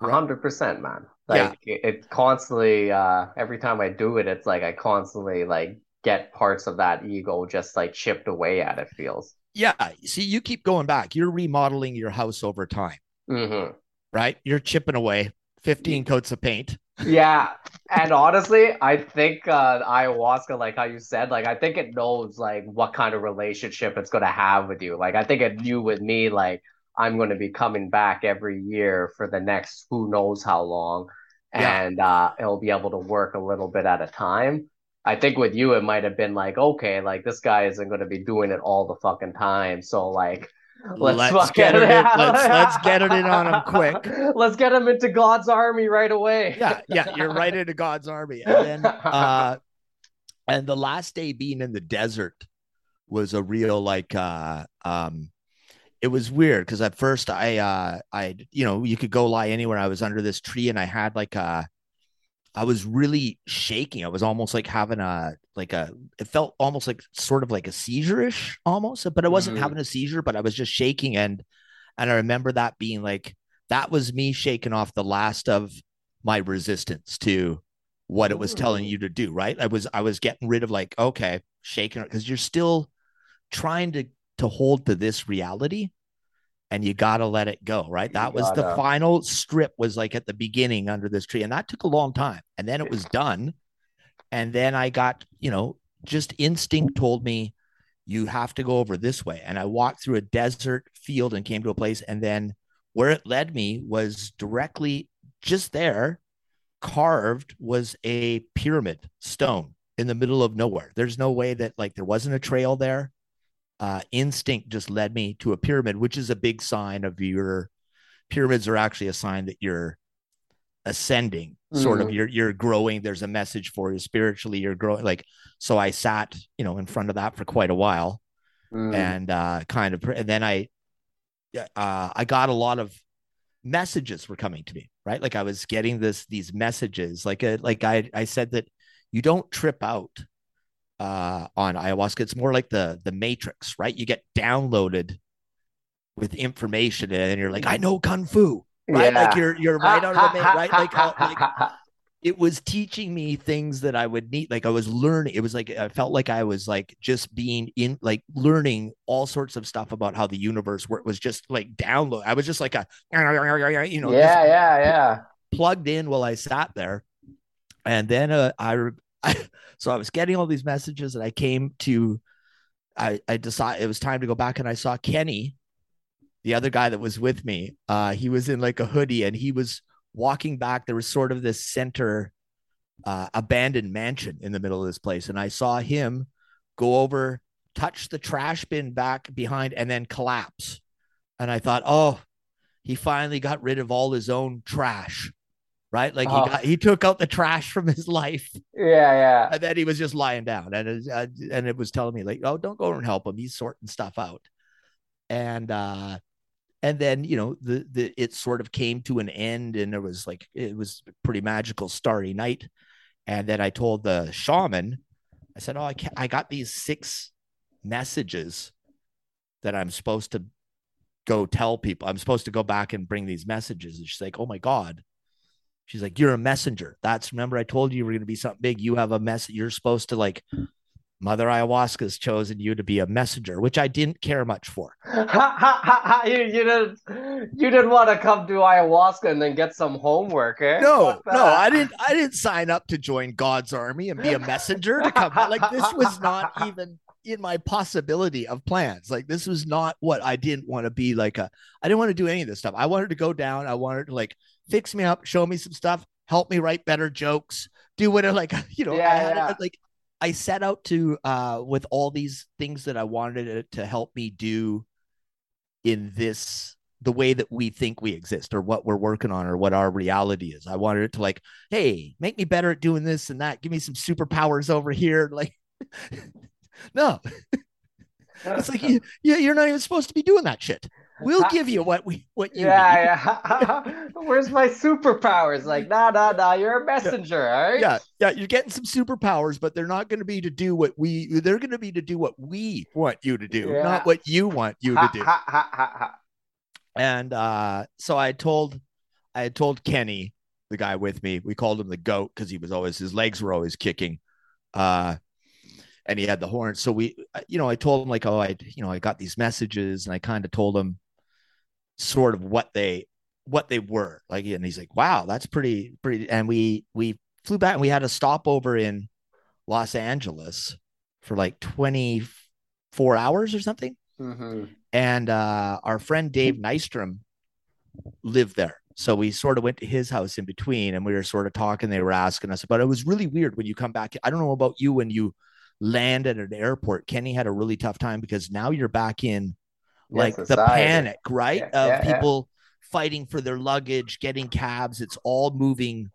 Speaker 2: Right.
Speaker 1: hundred percent, man.
Speaker 2: Yeah.
Speaker 1: It, it constantly uh every time I do it, it's like I constantly like get parts of that ego just like chipped away at it feels.
Speaker 2: Yeah. See, you keep going back. You're remodeling your house over time,
Speaker 1: hmm
Speaker 2: right? You're chipping away 15 coats of paint.
Speaker 1: Yeah. And honestly, I think uh ayahuasca, like how you said, like I think it knows like what kind of relationship it's gonna have with you. Like I think it knew with me, like I'm gonna be coming back every year for the next who knows how long.
Speaker 2: Yeah.
Speaker 1: And uh it'll be able to work a little bit at a time. I think with you it might have been like, okay, like this guy isn't gonna be doing it all the fucking time. So like let's,
Speaker 2: Let's get it in- let's- let's get it in on him quick.
Speaker 1: Let's get him into God's army right away.
Speaker 2: Yeah. Yeah. You're right into God's army. And then, uh, and the last day being in the desert was a real like, uh, um, it was weird because at first I, uh, I, you know, you could go lie anywhere. I was under this tree and I had like a, I was really shaking. I was almost like having a like a it felt almost like sort of like a seizure-ish almost, but I wasn't
Speaker 1: Mhm.
Speaker 2: having a seizure, but I was just shaking and and I remember that being like that was me shaking off the last of my resistance to what it was telling you to do, right? I was I was getting rid of like, okay, shaking because you're still trying to to hold to this reality and you got to let it go, right?
Speaker 1: You
Speaker 2: That was the
Speaker 1: gotta.
Speaker 2: final strip was like at the beginning under this tree and that took a long time. And then it was done And then I got, you know, just instinct told me you have to go over this way. And I walked through a desert field and came to a place. And then where it led me was directly just there, carved was a pyramid stone in the middle of nowhere. There's no way that like there wasn't a trail there. Uh, instinct just led me to a pyramid, which is a big sign of your pyramids are actually a sign that you're ascending sort
Speaker 1: Mhm.
Speaker 2: of you're you're growing there's a message for you spiritually you're growing like so i sat you know in front of that for quite a while
Speaker 1: Mm.
Speaker 2: and uh kind of and then i uh i got a lot of messages were coming to me right like i was getting this these messages like a like i i said that you don't trip out uh on ayahuasca it's more like the the matrix right you get downloaded with information and you're like i know kung fu right like you're you're right out of the right like, how, like it was teaching me things that I would need. Like I was learning. It was like I felt like I was like just being in, like learning all sorts of stuff about how the universe worked. Was just like download. I was just like a, you know,
Speaker 1: yeah, yeah, yeah.
Speaker 2: plugged in while I sat there, and then uh, I, I, so I was getting all these messages, and I came to, I, I decided it was time to go back, and I saw Kenny, the other guy that was with me. Uh, he was in like a hoodie, and he was walking back. There was sort of this center, uh, abandoned mansion in the middle of this place, and I saw him go over, touch the trash bin back behind, and then collapse. And I thought, oh, he finally got rid of all his own trash right? Like
Speaker 1: Oh.
Speaker 2: he got he took out the trash from his life,
Speaker 1: Yeah, yeah.
Speaker 2: and then he was just lying down, and it, uh, and it was telling me like, oh, don't go over and help him. He's sorting stuff out, and uh, and then you know the the it sort of came to an end, and it was like it was pretty magical starry night, and then I told the shaman, I said, oh, I I got these six messages that I'm supposed to go tell people. I'm supposed to go back and bring these messages. And she's like, oh my God. She's like, you're a messenger. That's remember I told you you were going to be something big. You have a mess. You're supposed to like Mother Ayahuasca's chosen you to be a messenger, which I didn't care much for.
Speaker 1: Ha, ha, ha, ha. You, you didn't you didn't want to come to ayahuasca and then get some homework, eh?
Speaker 2: No, no. I didn't. I didn't sign up to join God's army and be a messenger to come. Like this was not even in my possibility of plans. Like this was not what I didn't want to be. Like a, I didn't want to do any of this stuff. I wanted to go down. I wanted to like fix me up, show me some stuff, help me write better jokes, do whatever. Like you know,
Speaker 1: Yeah,
Speaker 2: I had
Speaker 1: yeah.
Speaker 2: like I set out to uh with all these things that I wanted it to help me do in this the way that we think we exist or what we're working on or what our reality is. I wanted it to like, hey, make me better at doing this and that. Give me some superpowers over here. Like, no, it's like you, you're not even supposed to be doing that shit. We'll give you what we what you need.
Speaker 1: yeah, yeah. Where's my superpowers? Like, nah, nah, nah. You're a messenger, all right?
Speaker 2: Yeah, yeah, you're getting some superpowers, but they're not going to be to do what we. They're going to be to do what we want you to do,
Speaker 1: Yeah.
Speaker 2: not what you want you to do.
Speaker 1: ha, ha.
Speaker 2: And uh, so I told, I had told Kenny, the guy with me, we called him the goat because he was always his legs were always kicking, uh, and he had the horns. So we, you know, I told him like, oh, I, you know, I got these messages, and I kind of told him sort of what they what they were like, and he's like, wow, that's pretty pretty. And we we flew back, and we had a stopover in Los Angeles for like twenty four hours or something
Speaker 1: Mhm.
Speaker 2: and uh, our friend Dave Nystrom lived there. So we sort of went to his house in between, and we were sort of talking. They were asking us, but it was really weird when you come back. I don't know about you when you land at an airport. Kenny had a really tough time because now you're back in like the panic, right?
Speaker 1: Yeah,
Speaker 2: of
Speaker 1: yeah, yeah.
Speaker 2: people fighting for their luggage, getting cabs. It's all moving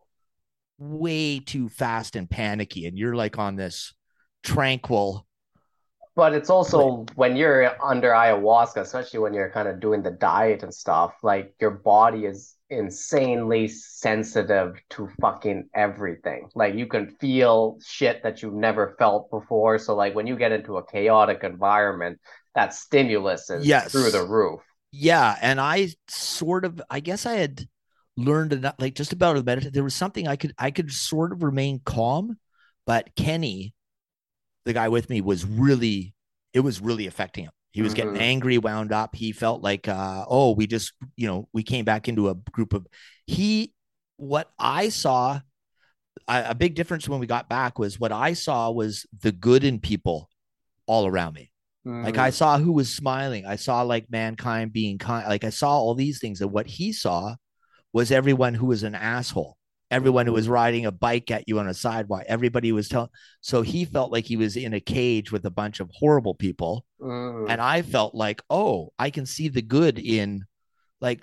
Speaker 2: way too fast and panicky, and you're like on this tranquil.
Speaker 1: But it's also when you're under ayahuasca, especially when you're kind of doing the diet and stuff, like your body is insanely sensitive to fucking everything. Like you can feel shit that you've never felt before. So like when you get into a chaotic environment, that stimulus is
Speaker 2: Yes.
Speaker 1: through the roof.
Speaker 2: yeah and i sort of i guess i had learned enough like just about a meditate there was something i could i could sort of remain calm but kenny the guy with me was really it was really affecting him he was getting
Speaker 1: Mhm.
Speaker 2: angry wound up he felt like uh oh we just you know we came back into a group of he what i saw a big difference when we got back was what I saw was the good in people all around me. Mm. Like I mm. saw who was smiling. I saw like mankind being kind. Like I saw all these things. And what he saw was everyone who was an asshole, everyone who was riding a bike at you on a sidewalk. Everybody was telling. So he felt like he was in a cage with a bunch of horrible people. Mm. And I felt like, oh, I can see the good in like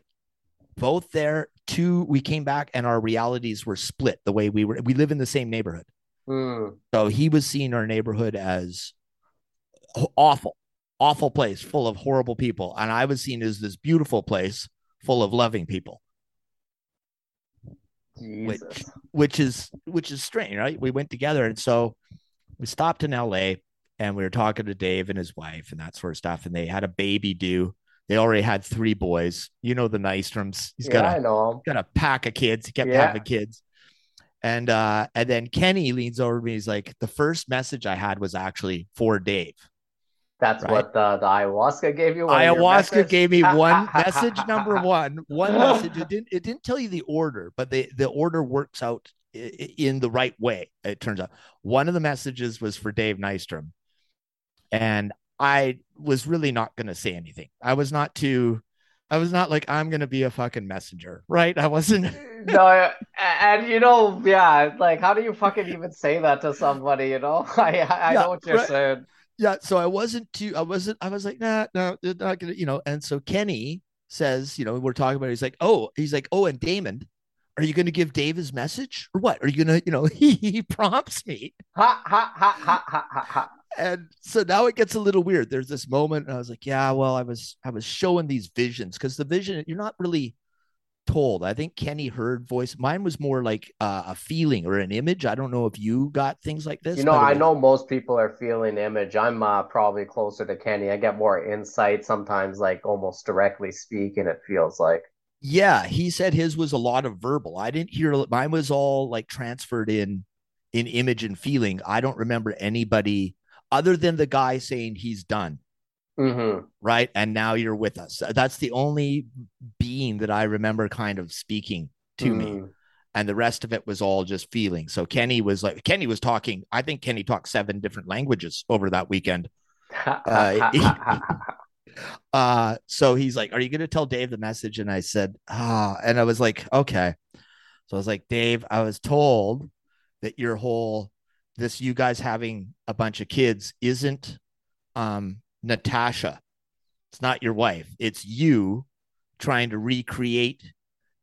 Speaker 2: both there. Two, we came back and our realities were split the way we were. We live in the same neighborhood. Mm. So he was seeing our neighborhood as awful, awful place full of horrible people. And I was seen as this beautiful place full of loving people. Which, which is which is strange, right? We went together, and so we stopped in L.A. and we were talking to Dave and his wife and that sort of stuff. And they had a baby due. They already had three boys. You know the Nystroms. He's got
Speaker 1: yeah, a,
Speaker 2: got a pack of kids. He kept yeah. having kids. And uh, and then Kenny leans over to me. He's like, the first message I had was actually for Dave.
Speaker 1: That's right? what the, the ayahuasca gave you.
Speaker 2: Ayahuasca gave me one message. Number one, one message. It didn't. It didn't tell you the order, but the the order works out in the right way. It turns out one of the messages was for Dave Nystrom, and I was really not going to say anything. I was not too. I was not like I'm going to be a fucking messenger, right? I wasn't.
Speaker 1: no, and you know, yeah, like how do you fucking even say that to somebody? You know, I I, yeah, know what you're right. saying
Speaker 2: yeah, so I wasn't too, I wasn't, I was like, nah, no, they're not gonna, you know. And so Kenny says, you know, we're talking about, it, he's like, oh, he's like, oh, and Damon, are you going to give Dave his message or what? Are you going to, you know, he, he prompts me.
Speaker 1: Ha, ha, ha, ha, ha, ha, ha.
Speaker 2: And so now it gets a little weird. There's this moment, and I was like, yeah, well, I was, I was showing these visions because the vision, you're not really told. I think Kenny heard voice. Mine was more like uh, a feeling or an image. I don't know if you got things like this.
Speaker 1: You know, I know most people are feeling image. I'm uh, probably closer to Kenny. I get more insight sometimes, like almost directly speaking. It feels like.
Speaker 2: Yeah, he said his was a lot of verbal. I didn't hear mine was all like transferred in in image and feeling. I don't remember anybody other than the guy saying he's done.
Speaker 1: Mm-hmm.
Speaker 2: Right. And now you're with us. That's the only being that I remember kind of speaking to mm. me. And the rest of it was all just feeling. So Kenny was like, Kenny was talking. I think Kenny talked seven different languages over that weekend. uh, uh, so he's like, Are you going to tell Dave the message? And I said, Ah, and I was like, Okay. So I was like, Dave, I was told that your whole, this you guys having a bunch of kids isn't um Natasha. It's not your wife. It's you trying to recreate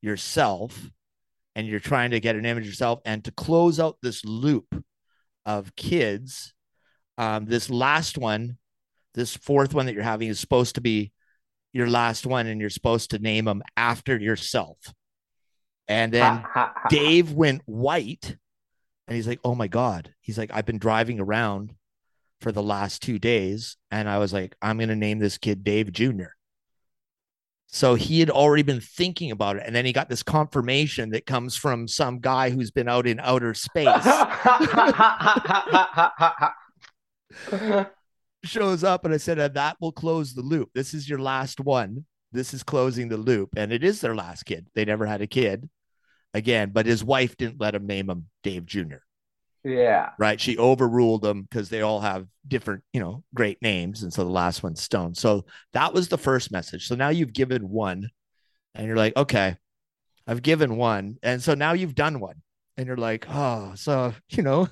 Speaker 2: yourself and you're trying to get an image of yourself and to close out this loop of kids. Um, this last one, this fourth one that you're having is supposed to be your last one, and you're supposed to name them after yourself. And then Dave went white and he's like, Oh my God. He's like, I've been driving around for the last two days. And I was like, I'm going to name this kid Dave Jr. So he had already been thinking about it. And then he got this confirmation that comes from some guy who's been out in outer space. Shows up and I said, that will close the loop. This is your last one. This is closing the loop. And it is their last kid. They never had a kid again, but his wife didn't let him name him Dave Jr.
Speaker 1: Yeah.
Speaker 2: Right. She overruled them because they all have different, you know, great names. And so the last one's Stone. So that was the first message. So now you've given one and you're like, okay, I've given one. And so now you've done one. And you're like, oh, so, you know,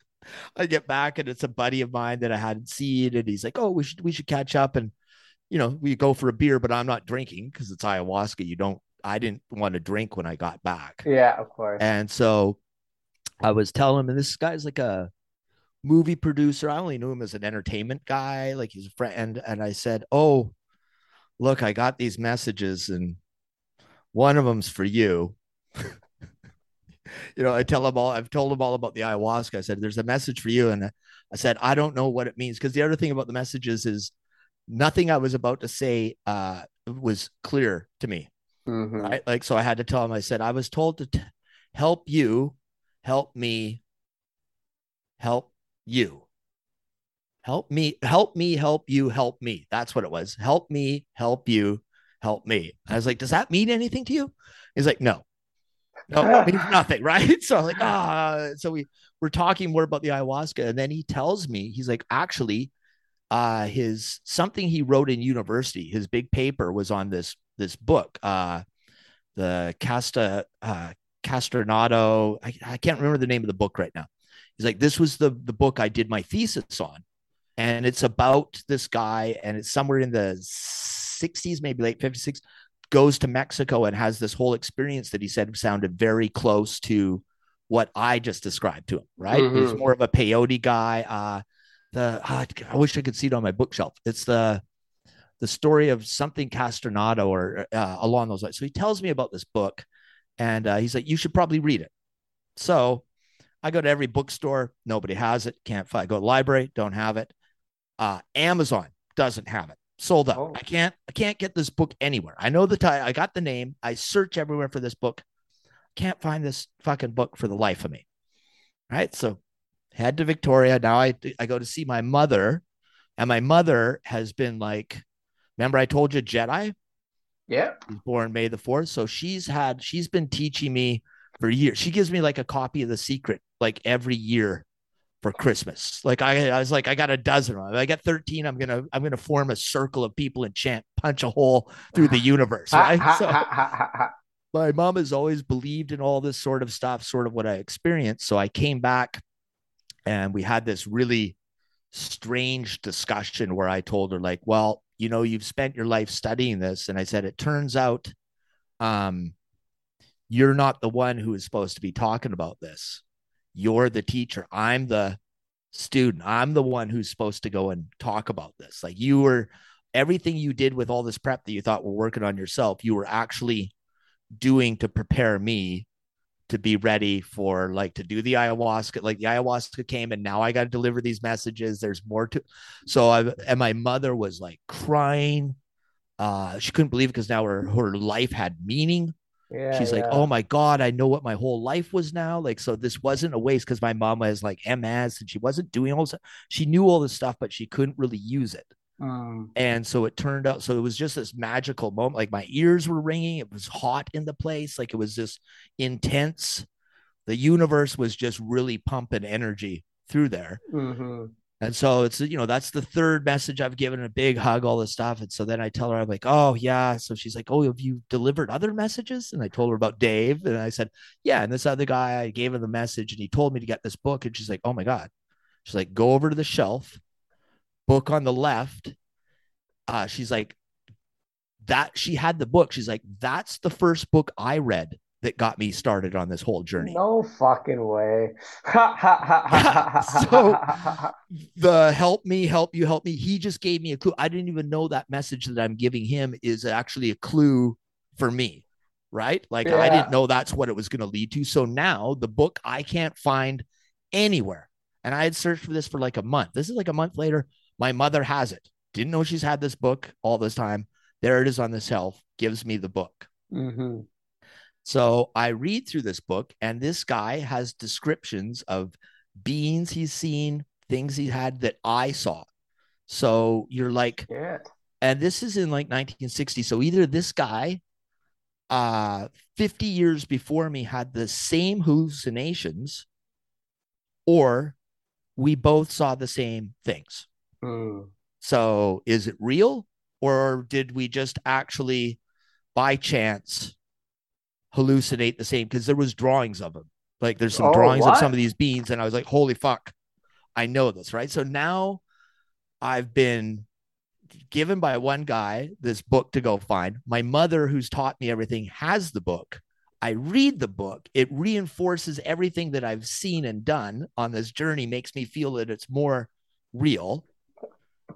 Speaker 2: I get back and it's a buddy of mine that I hadn't seen. And he's like, oh, we should, we should catch up. And, you know, we go for a beer, but I'm not drinking because it's ayahuasca. You don't, I didn't want to drink when I got back.
Speaker 1: Yeah, of course.
Speaker 2: And so I was telling him, and this guy's like a movie producer. I only knew him as an entertainment guy, like he's a friend. And I said, Oh, look, I got these messages, and one of them's for you. you know, I tell him all, I've told him all about the ayahuasca. I said, There's a message for you. And I said, I don't know what it means. Because the other thing about the messages is nothing I was about to say uh, was clear to me. Mm-hmm. Right. Like, so I had to tell him, I said, I was told to t- help you help me help you. Help me, help me, help you, help me. That's what it was. Help me, help you, help me. I was like, does that mean anything to you? He's like, no. no, it means nothing, right? So I'm like, ah, so we we're talking more about the ayahuasca, and then he tells me he's like, actually, uh, his something he wrote in university, his big paper was on this this book, uh, the Casta uh, Castaneda. I, I can't remember the name of the book right now. He's like, this was the the book I did my thesis on, and it's about this guy, and it's somewhere in the 60s, maybe late 56 goes to Mexico and has this whole experience that he said sounded very close to what I just described to him, right? Mm-hmm. He's more of a peyote guy. Uh, the uh, I wish I could see it on my bookshelf. It's the the story of something Castaneda or uh, along those lines. So he tells me about this book, and uh, he's like, "You should probably read it." So I go to every bookstore, nobody has it. Can't find. Go to library, don't have it. Uh, Amazon doesn't have it sold out. Oh. I can't I can't get this book anywhere. I know the title. I got the name. I search everywhere for this book. Can't find this fucking book for the life of me. Right? So head to Victoria. Now I I go to see my mother and my mother has been like remember I told you Jedi?
Speaker 1: Yeah.
Speaker 2: She's born May the 4th. So she's had she's been teaching me for years. She gives me like a copy of The Secret like every year for Christmas. Like I, I was like, I got a dozen. I got 13. I'm gonna, I'm gonna form a circle of people and chant, punch a hole through the universe. Right. so, my mom has always believed in all this sort of stuff, sort of what I experienced. So I came back and we had this really strange discussion where I told her, like, well, you know, you've spent your life studying this. And I said, it turns out um, you're not the one who is supposed to be talking about this you're the teacher. I'm the student. I'm the one who's supposed to go and talk about this. Like you were everything you did with all this prep that you thought were working on yourself, you were actually doing to prepare me to be ready for like to do the ayahuasca. Like the ayahuasca came and now I got to deliver these messages. There's more to so I and my mother was like crying. Uh she couldn't believe it because now her her life had meaning. Yeah, she's yeah. like, oh my God, I know what my whole life was now. Like, so this wasn't a waste because my mom was like MS and she wasn't doing all this. She knew all this stuff, but she couldn't really use it. Um, and so it turned out, so it was just this magical moment. Like my ears were ringing. It was hot in the place. Like it was just intense. The universe was just really pumping energy through there. Mm-hmm. And so it's, you know, that's the third message I've given a big hug, all this stuff. And so then I tell her, I'm like, oh, yeah. So she's like, oh, have you delivered other messages? And I told her about Dave. And I said, yeah. And this other guy, I gave him the message and he told me to get this book. And she's like, oh my God. She's like, go over to the shelf, book on the left. Uh, she's like, that she had the book. She's like, that's the first book I read that got me started on this whole journey.
Speaker 1: No fucking way.
Speaker 2: so the help me, help you, help me. He just gave me a clue. I didn't even know that message that I'm giving him is actually a clue for me. Right. Like yeah. I didn't know that's what it was going to lead to. So now the book I can't find anywhere. And I had searched for this for like a month. This is like a month later. My mother has it. Didn't know she's had this book all this time. There it is on the shelf. Gives me the book. Mm-hmm. So I read through this book, and this guy has descriptions of beings he's seen, things he had that I saw. So you're like, yeah. and this is in like 1960. So either this guy, uh, 50 years before me, had the same hallucinations, or we both saw the same things. Mm. So is it real, or did we just actually, by chance, hallucinate the same because there was drawings of them. Like there's some oh, drawings what? of some of these beans, and I was like, holy fuck, I know this, right? So now I've been given by one guy this book to go find. My mother, who's taught me everything, has the book. I read the book. It reinforces everything that I've seen and done on this journey, makes me feel that it's more real.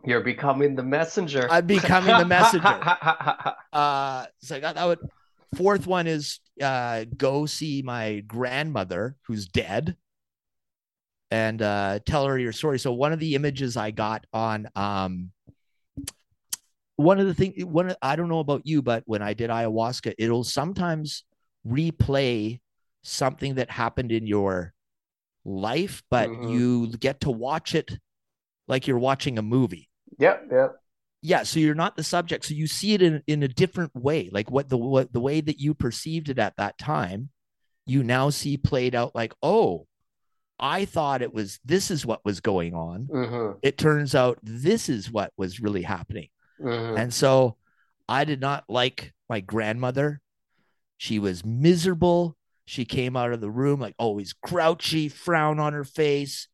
Speaker 1: You're becoming the messenger.
Speaker 2: I'm becoming the messenger. uh, so I got that would Fourth one is uh, go see my grandmother who's dead and uh, tell her your story. So one of the images I got on um, one of the things one I don't know about you, but when I did ayahuasca, it'll sometimes replay something that happened in your life, but mm-hmm. you get to watch it like you're watching a movie.
Speaker 1: Yep, yep
Speaker 2: yeah so you're not the subject so you see it in, in a different way like what the what the way that you perceived it at that time you now see played out like, oh, I thought it was this is what was going on.
Speaker 1: Mm-hmm.
Speaker 2: It turns out this is what was really happening.
Speaker 1: Mm-hmm.
Speaker 2: And so I did not like my grandmother. She was miserable. She came out of the room like always grouchy, frown on her face,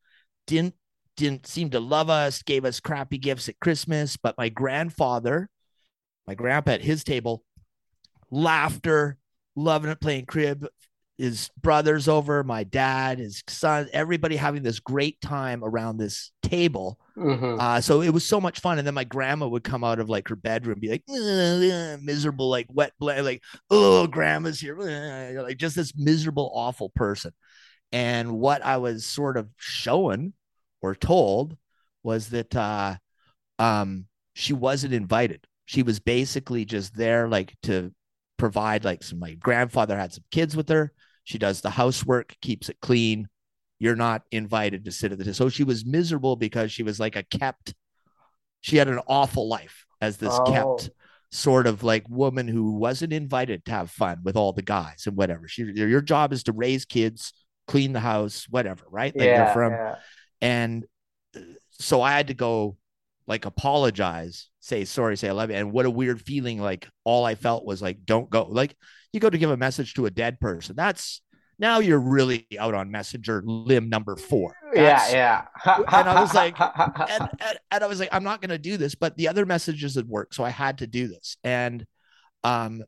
Speaker 2: didn't didn't seem to love us, gave us crappy gifts at Christmas. But my grandfather, my grandpa at his table, laughter, loving it, playing crib, his brothers over, my dad, his son, everybody having this great time around this table.
Speaker 1: Mm-hmm.
Speaker 2: Uh, so it was so much fun. And then my grandma would come out of like her bedroom, be like miserable, like wet, blanket, like oh, grandma's here, like just this miserable, awful person. And what I was sort of shown or told was that uh, um, she wasn't invited. She was basically just there, like to provide like some. My grandfather had some kids with her. She does the housework, keeps it clean. You're not invited to sit at the table. So she was miserable because she was like a kept. She had an awful life as this
Speaker 1: Oh.
Speaker 2: kept sort of like woman who wasn't invited to have fun with all the guys and whatever. She, your job is to raise kids, clean the house, whatever, right? Like
Speaker 1: yeah,
Speaker 2: you're from
Speaker 1: yeah.
Speaker 2: And uh, so I had to go like apologize, say sorry, say I love you. And what a weird feeling. Like all I felt was like, don't go. Like you go to give a message to a dead person. That's now you're really out on messenger limb number four. That's-
Speaker 1: yeah, yeah.
Speaker 2: and I was like- and, and, and I was like, I'm not going to do this, but the other messages had worked. So I had to do this. And um,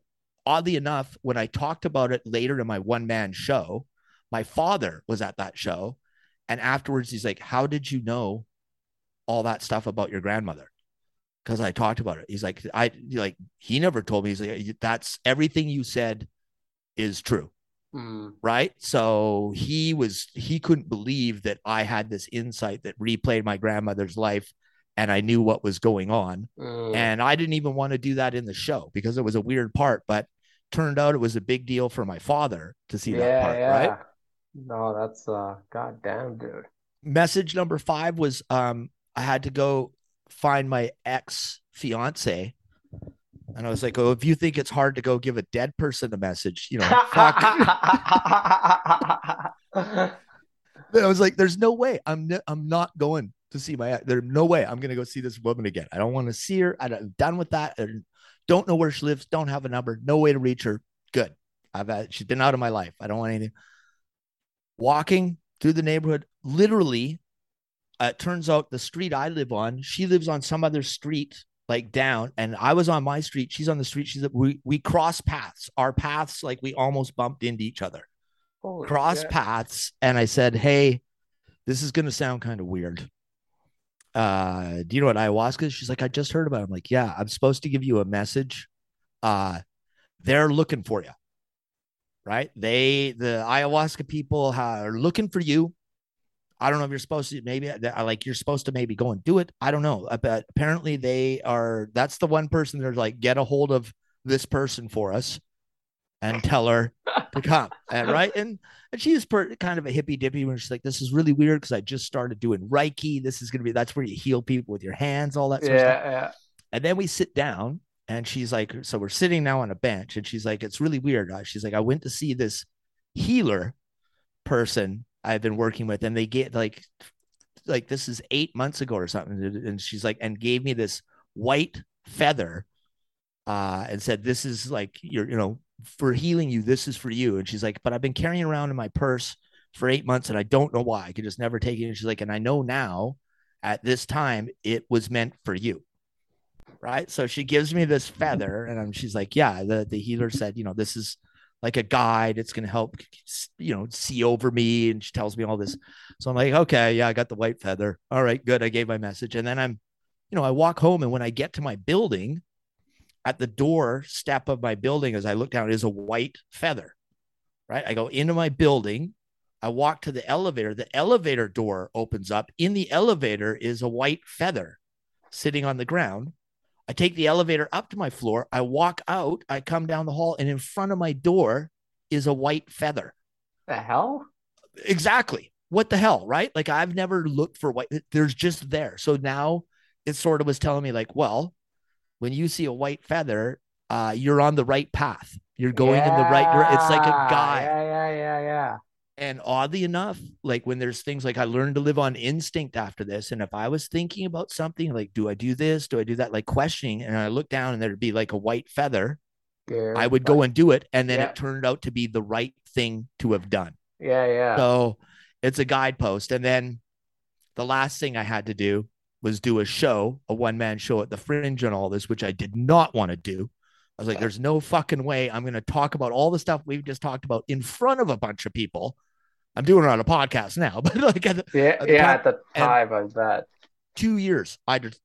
Speaker 2: oddly enough, when I talked about it later in my one man show, my father was at that show. And afterwards, he's like, How did you know all that stuff about your grandmother? Because I talked about it. He's like, I like, he never told me. He's like, That's everything you said is true
Speaker 1: Mm,
Speaker 2: right so he was he couldn't believe that i had this insight that replayed my grandmother's life and i knew what was going on
Speaker 1: mm.
Speaker 2: and i didn't even want to do that in the show because it was a weird part but turned out it was a big deal for my father to see that part
Speaker 1: yeah.
Speaker 2: right
Speaker 1: No, that's uh, goddamn, dude.
Speaker 2: message number five was um i had to go find my ex fiance and i was like oh if you think it's hard to go give a dead person a message you know fuck I was like, "There's no way. I'm n- I'm not going to see my. There's no way I'm gonna go see this woman again. I don't want to see her. I'm done with that. I don't know where she lives. Don't have a number. No way to reach her. Good. I've had, she's been out of my life. I don't want anything. Walking through the neighborhood, literally, uh, it turns out the street I live on, she lives on some other street like down, and I was on my street. She's on the street. She's we we cross paths. Our paths like we almost bumped into each other
Speaker 1: Holy
Speaker 2: cross
Speaker 1: shit.
Speaker 2: paths and I said, Hey, this is gonna sound kind of weird. Uh, do you know what ayahuasca is? She's like, I just heard about it. I'm like, yeah, I'm supposed to give you a message. Uh, they're looking for you. Right? They the ayahuasca people are looking for you. I don't know if you're supposed to maybe I like you're supposed to maybe go and do it. I don't know. Uh, But apparently they are that's the one person they're like, get a hold of this person for us and tell her to come. And right. And and she was per, kind of a hippy dippy when she's like, This is really weird because I just started doing Reiki. This is gonna be that's where you heal people with your hands, all that sort of stuff.
Speaker 1: Yeah, yeah.
Speaker 2: And then we sit down and she's like, So we're sitting now on a bench, and she's like, It's really weird. She's like, I went to see this healer person I've been working with, and they get like like this is eight months ago or something. And she's like, and gave me this white feather uh, and said, This is like you're, you know, for healing you, this is for you. And she's like, But I've been carrying around in my purse for eight months and I don't know why. I could just never take it. And she's like, And I know now at this time it was meant for you. Right. So she gives me this mm-hmm. feather and I'm, she's like, Yeah, the, the healer said, you know, this is like a guide. It's going to help, you know, see over me. And she tells me all this. So I'm like, Okay, yeah, I got the white feather. All right, good. I gave my message. And then I'm, you know, I walk home and when I get to my building, at the door step of my building as I look down is a white feather. Right. I go into my building. I walk to the elevator. The elevator door opens up. In the elevator is a white feather sitting on the ground. I take the elevator up to my floor. I walk out. I come down the hall, and in front of my door is a white feather.
Speaker 1: The hell?
Speaker 2: Exactly. What the hell? Right. Like I've never looked for white. There's just there. So now it sort of was telling me, like, well, when you see a white feather, uh, you're on the right path. You're going in the right direction. It's like a
Speaker 1: Yeah. Yeah, yeah, yeah, yeah, yeah.
Speaker 2: And oddly enough, like when there's things like I learned to live on instinct after this. And if I was thinking about something like, do I do this? Do I do that? Like questioning, and I look down and there'd be like a white feather,
Speaker 1: yeah.
Speaker 2: I would go and do it. And then
Speaker 1: Yeah.
Speaker 2: it turned out to be the right thing to have done.
Speaker 1: Yeah, yeah.
Speaker 2: So it's a guidepost. And then the last thing I had to do was do a show, a one man show at the fringe and all this, which I did not want to do. I was like, uh. there's no fucking way I'm going to talk about all the stuff we've just talked about in front of a bunch of people. I'm doing it on a podcast now, but like at the,
Speaker 1: yeah,
Speaker 2: at the
Speaker 1: yeah.
Speaker 2: time-
Speaker 1: At the time, I bet.
Speaker 2: two years, I just,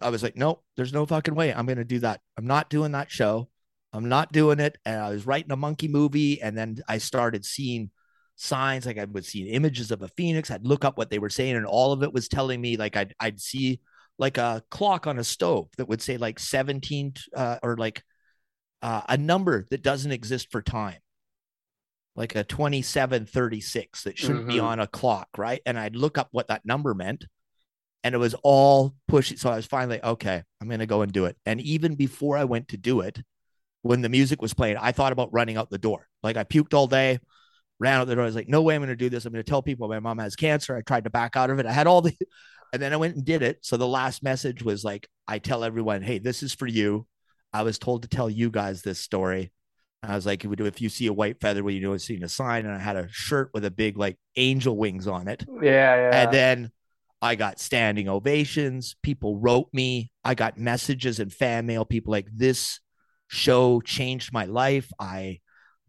Speaker 2: I was like, nope, there's no fucking way I'm going to do that. I'm not doing that show. I'm not doing it. And I was writing a monkey movie. And then I started seeing signs, like I would see images of a phoenix. I'd look up what they were saying, and all of it was telling me, like, I'd, I'd see like a clock on a stove that would say like 17 uh, or like uh, a number that doesn't exist for time. Like a 2736 that shouldn't be
Speaker 1: Mhm.
Speaker 2: on a clock, right? And I'd look up what that number meant and it was all pushing. So I was finally okay. I'm gonna go and do it. And even before I went to do it, when the music was playing, I thought about running out the door. Like I puked all day, ran out the door. I was like, no way I'm gonna do this. I'm gonna tell people my mom has cancer. I tried to back out of it. I had all the, and then I went and did it. So the last message was like, I tell everyone, hey, this is for you. I was told to tell you guys this story. I was like, if you see a white feather, well, you know, seeing a sign. And I had a shirt with a big like angel wings on it.
Speaker 1: Yeah, yeah.
Speaker 2: And then I got standing ovations. People wrote me. I got messages and fan mail. People like this show changed my life. I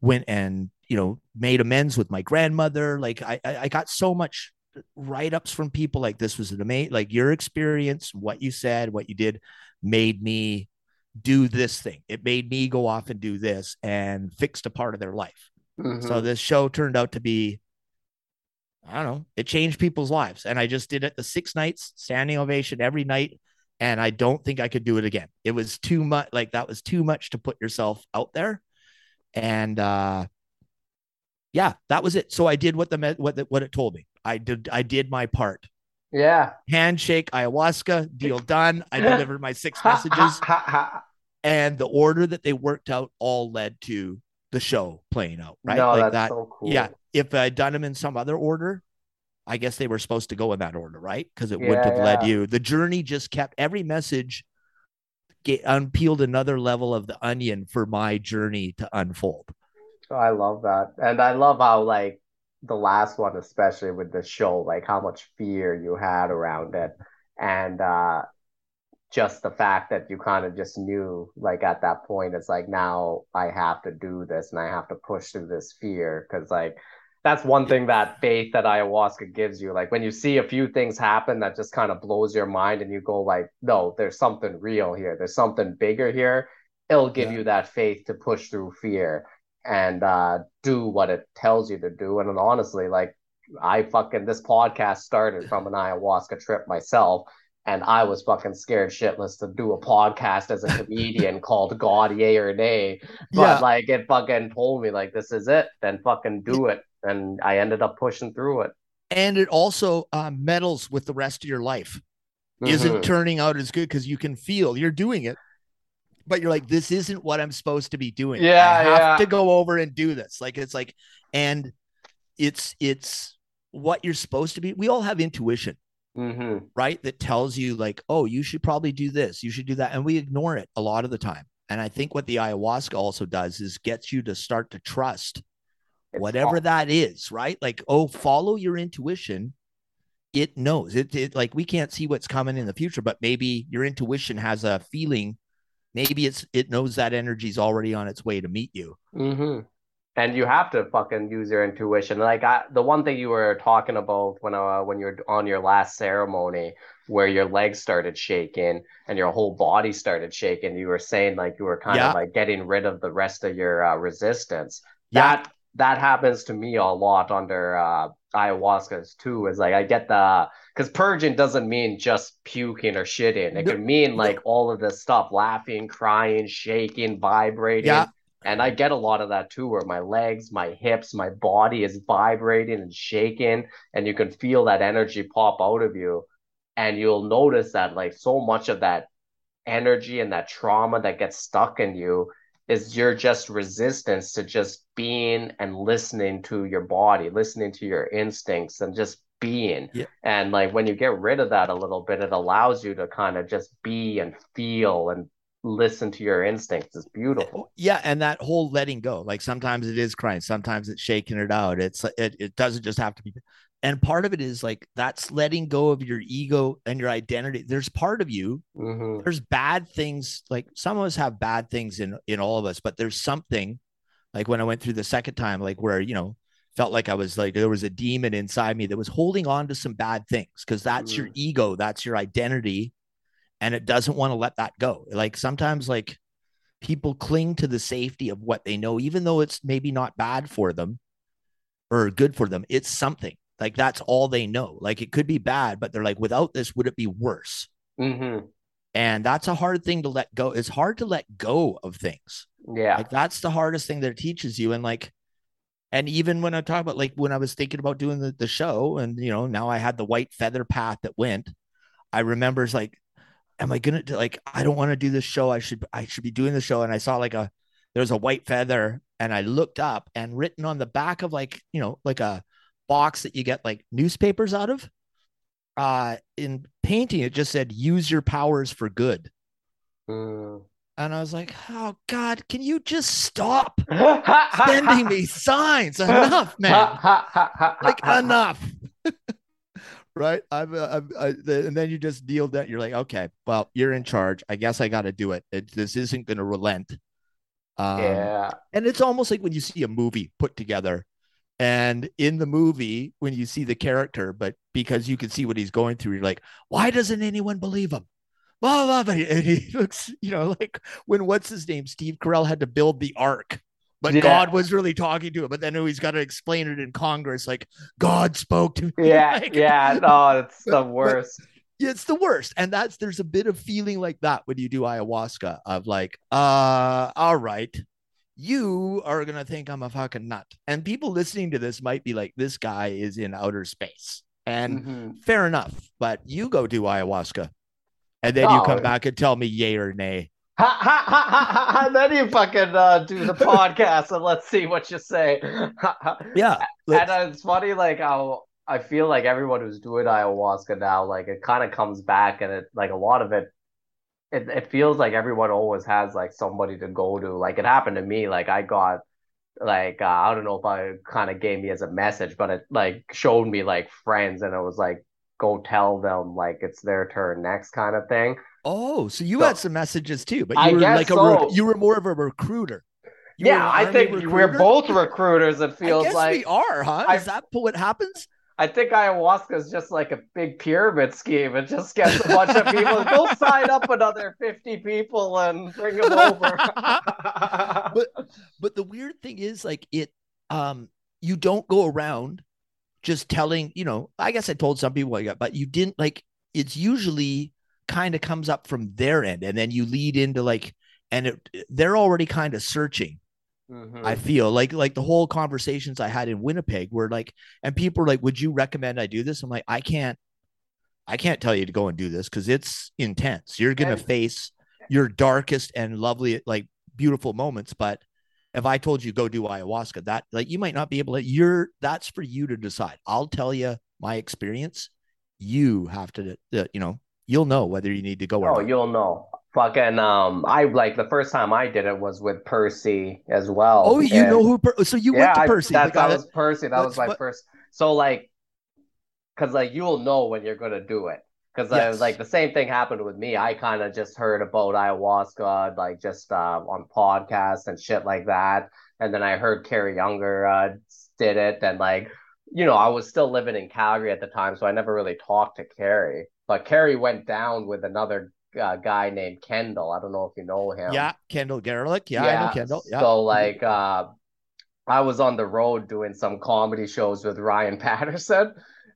Speaker 2: went and you know made amends with my grandmother. Like I I I got so much write ups from people like this was an amazing like your experience, what you said, what you did made me do this thing. It made me go off and do this and fixed a part of their life.
Speaker 1: Mhm.
Speaker 2: So this show turned out to be, I don't know, it changed people's lives. And I just did it the six nights, standing ovation every night. And I don't think I could do it again. It was too much, like that was too much to put yourself out there. And uh yeah, that was it. So I did what the what the, what it told me. I did I did my part.
Speaker 1: Yeah.
Speaker 2: Handshake, ayahuasca, deal done. I delivered my six messages and the order that they worked out all led to the show playing out, right?
Speaker 1: No,
Speaker 2: like that.
Speaker 1: so cool.
Speaker 2: Yeah. If I'd done them in some other order, I guess they were supposed to go in that order, right? Because it
Speaker 1: Yeah,
Speaker 2: wouldn't have led you. The journey just kept every message get unpeeled another level of the onion for my journey to unfold.
Speaker 1: Oh, I love that. And I love how like the last one, especially with the show, like how much fear you had around it. And uh just the fact that you kind of just knew like at that point it's like now I have to do this and I have to push through this fear. Because like that's one thing that faith that ayahuasca gives you. Like when you see a few things happen that just kind of blows your mind and you go like no there's something real here. There's something bigger here. It'll give
Speaker 2: Yeah.
Speaker 1: you that faith to push through fear and uh do what it tells you to do and honestly like I fucking this podcast started from an ayahuasca trip myself and I was fucking scared shitless to do a podcast as a comedian called God Yay or Nay. But
Speaker 2: Yeah.
Speaker 1: like it fucking told me like this is it, then fucking do it. And I ended up pushing through it.
Speaker 2: And it also uh, meddles with the rest of your life. Isn't
Speaker 1: Mhm.
Speaker 2: turning out as good because you can feel you're doing it, but you're like, this isn't what I'm supposed to be doing.
Speaker 1: Yeah,
Speaker 2: I have
Speaker 1: yeah.
Speaker 2: to go over and do this. Like it's like, and it's it's what you're supposed to be. We all have intuition.
Speaker 1: Mhm.
Speaker 2: right? That tells you, like, oh, you should probably do this, you should do that. And we ignore it a lot of the time. And I think what the ayahuasca also does is gets you to start to trust whatever that is, right? Like, oh, follow your intuition. It knows it, it like we can't see what's coming in the future, but maybe your intuition has a feeling. Maybe it's it knows that energy's already on its way to meet you.
Speaker 1: Mhm. And you have to fucking use your intuition. Like I, the one thing you were talking about when uh when you're on your last ceremony where your legs started shaking and your whole body started shaking, you were saying like you were kind
Speaker 2: Yeah.
Speaker 1: of like getting rid of the rest of your uh, resistance.
Speaker 2: Yeah.
Speaker 1: That that happens to me a lot under uh ayahuascas too. Is like I get the because purging doesn't mean just puking or shitting. It
Speaker 2: No,
Speaker 1: can mean
Speaker 2: no.
Speaker 1: like all of this stuff, laughing, crying, shaking, vibrating.
Speaker 2: Yeah.
Speaker 1: And I get a lot of that too, where my legs, my hips, my body is vibrating and shaking, and you can feel that energy pop out of you. And you'll notice that, like, so much of that energy and that trauma that gets stuck in you is you're just resistance to just being and listening to your body, listening to your instincts and just being.
Speaker 2: Yeah.
Speaker 1: And like when you get rid of that a little bit, it allows you to kind of just be and feel and listen to your instincts. It's beautiful.
Speaker 2: Yeah, and that whole letting go. Like sometimes it is crying, sometimes it's shaking it out. It's it, it doesn't just have to be and part of it is like that's letting go of your ego and your identity there's part of you
Speaker 1: Mhm.
Speaker 2: there's bad things like some of us have bad things in in all of us but there's something like when i went through the second time like where you know felt like i was like there was a demon inside me that was holding on to some bad things because that's your ego that's your identity and it doesn't want to let that go. Like sometimes like people cling to the safety of what they know even though it's maybe not bad for them or good for them it's something. Like that's all they know. Like it could be bad but they're like without this would it be worse?
Speaker 1: Mhm.
Speaker 2: and that's a hard thing to let go it's hard to let go of things.
Speaker 1: Yeah.
Speaker 2: like that's the hardest thing that it teaches you and like and even when i talk about like when i was thinking about doing the, the show and you know now i had the white feather path that went i remember it's like am i gonna do like i don't want to do this show. I should i should be doing the show. And i saw like a there's a white feather and i looked up and written on the back of like you know like a box that you get like newspapers out of uh in painting it just said use your powers for good.
Speaker 1: Mm.
Speaker 2: And i was like oh god can you just stop
Speaker 1: Sending
Speaker 2: me signs? Enough man. like enough. Right? I'm, I'm I, the, and then you just deal that you're like okay well you're in charge. I guess i got to do it. it this isn't going to relent. Um,
Speaker 1: Yeah.
Speaker 2: and it's almost like when you see a movie put together and in the movie when you see the character but because you can see what he's going through you're like why doesn't anyone believe him blah, blah, blah. and he looks you know like when what's his name steve carell had to build the ark but
Speaker 1: Yeah.
Speaker 2: god was really talking to him but then he's got to explain it in congress like god spoke to me
Speaker 1: Yeah.
Speaker 2: Like,
Speaker 1: Yeah. No, it's the
Speaker 2: But- but-
Speaker 1: worst.
Speaker 2: it's the worst and that's there's a bit of feeling like that when you do ayahuasca of like uh all right you are gonna think i'm a fucking nut and people listening to this might be like this guy is in outer space and
Speaker 1: Mhm.
Speaker 2: fair enough but you go do ayahuasca and then you
Speaker 1: Oh.
Speaker 2: come back and tell me yay or nay
Speaker 1: Ha, ha, ha, and then you fucking uh, do the podcast and let's see what you say.
Speaker 2: yeah
Speaker 1: And uh, it's funny, like how I feel like everyone who's doing ayahuasca now, like it kind of comes back, and it like a lot of it, it it feels like everyone always has like somebody to go to. Like it happened to me. Like I got like uh, I don't know if I kind of gave me as a message, but it like showed me like friends, and it was like go tell them like it's their turn next kind of thing.
Speaker 2: oh so you
Speaker 1: So-
Speaker 2: had some messages too but
Speaker 1: I
Speaker 2: you were like a
Speaker 1: so.
Speaker 2: you were more of a recruiter You
Speaker 1: yeah, I think we're both recruiters. It
Speaker 2: I
Speaker 1: feels
Speaker 2: guess
Speaker 1: like
Speaker 2: we are huh
Speaker 1: I-
Speaker 2: is that what happens
Speaker 1: I think ayahuasca is just like a big pyramid scheme. It just gets a bunch of people. Go sign up another 50 people and bring them over.
Speaker 2: but but the weird thing is like it um you don't go around just telling you know i guess i told some people that but you didn't like it's usually kind of comes up from their end and then you lead into like and it, they're already kind of searching
Speaker 1: Mhm.
Speaker 2: i feel. Like like the whole conversations i had in winnipeg were like and people are like would you recommend i do this? I'm like i can't i can't tell you to go and do this because it's intense. You're gonna face your darkest and lovely like beautiful moments but if i told you go do ayahuasca that like you might not be able to you're that's for you to decide i'll tell you my experience you have to uh, you know you'll know whether you need to go or
Speaker 1: Oh,
Speaker 2: not.
Speaker 1: you'll know. Fucking um, I like the first time I did it was with Percy as well.
Speaker 2: oh you
Speaker 1: and-
Speaker 2: know who per- so you
Speaker 1: yeah,
Speaker 2: went to
Speaker 1: I-
Speaker 2: percy
Speaker 1: that, that was Percy. That was my
Speaker 2: what-
Speaker 1: first. So like, cause like you'll know when you're gonna do it. Cause I was like the same thing happened with me. I kind of just heard about ayahuasca, like just uh, on podcasts and shit like that. And then I heard Carrie Younger uh, did it, and like, you know, I was still living in Calgary at the time, so I never really talked to Carrie. But Carrie went down with another uh, guy named Kendall. I don't know if you know him.
Speaker 2: yeah kendall garlick yeah, i know kendall yeah
Speaker 1: So like uh I was on the road doing some comedy shows with Ryan Patterson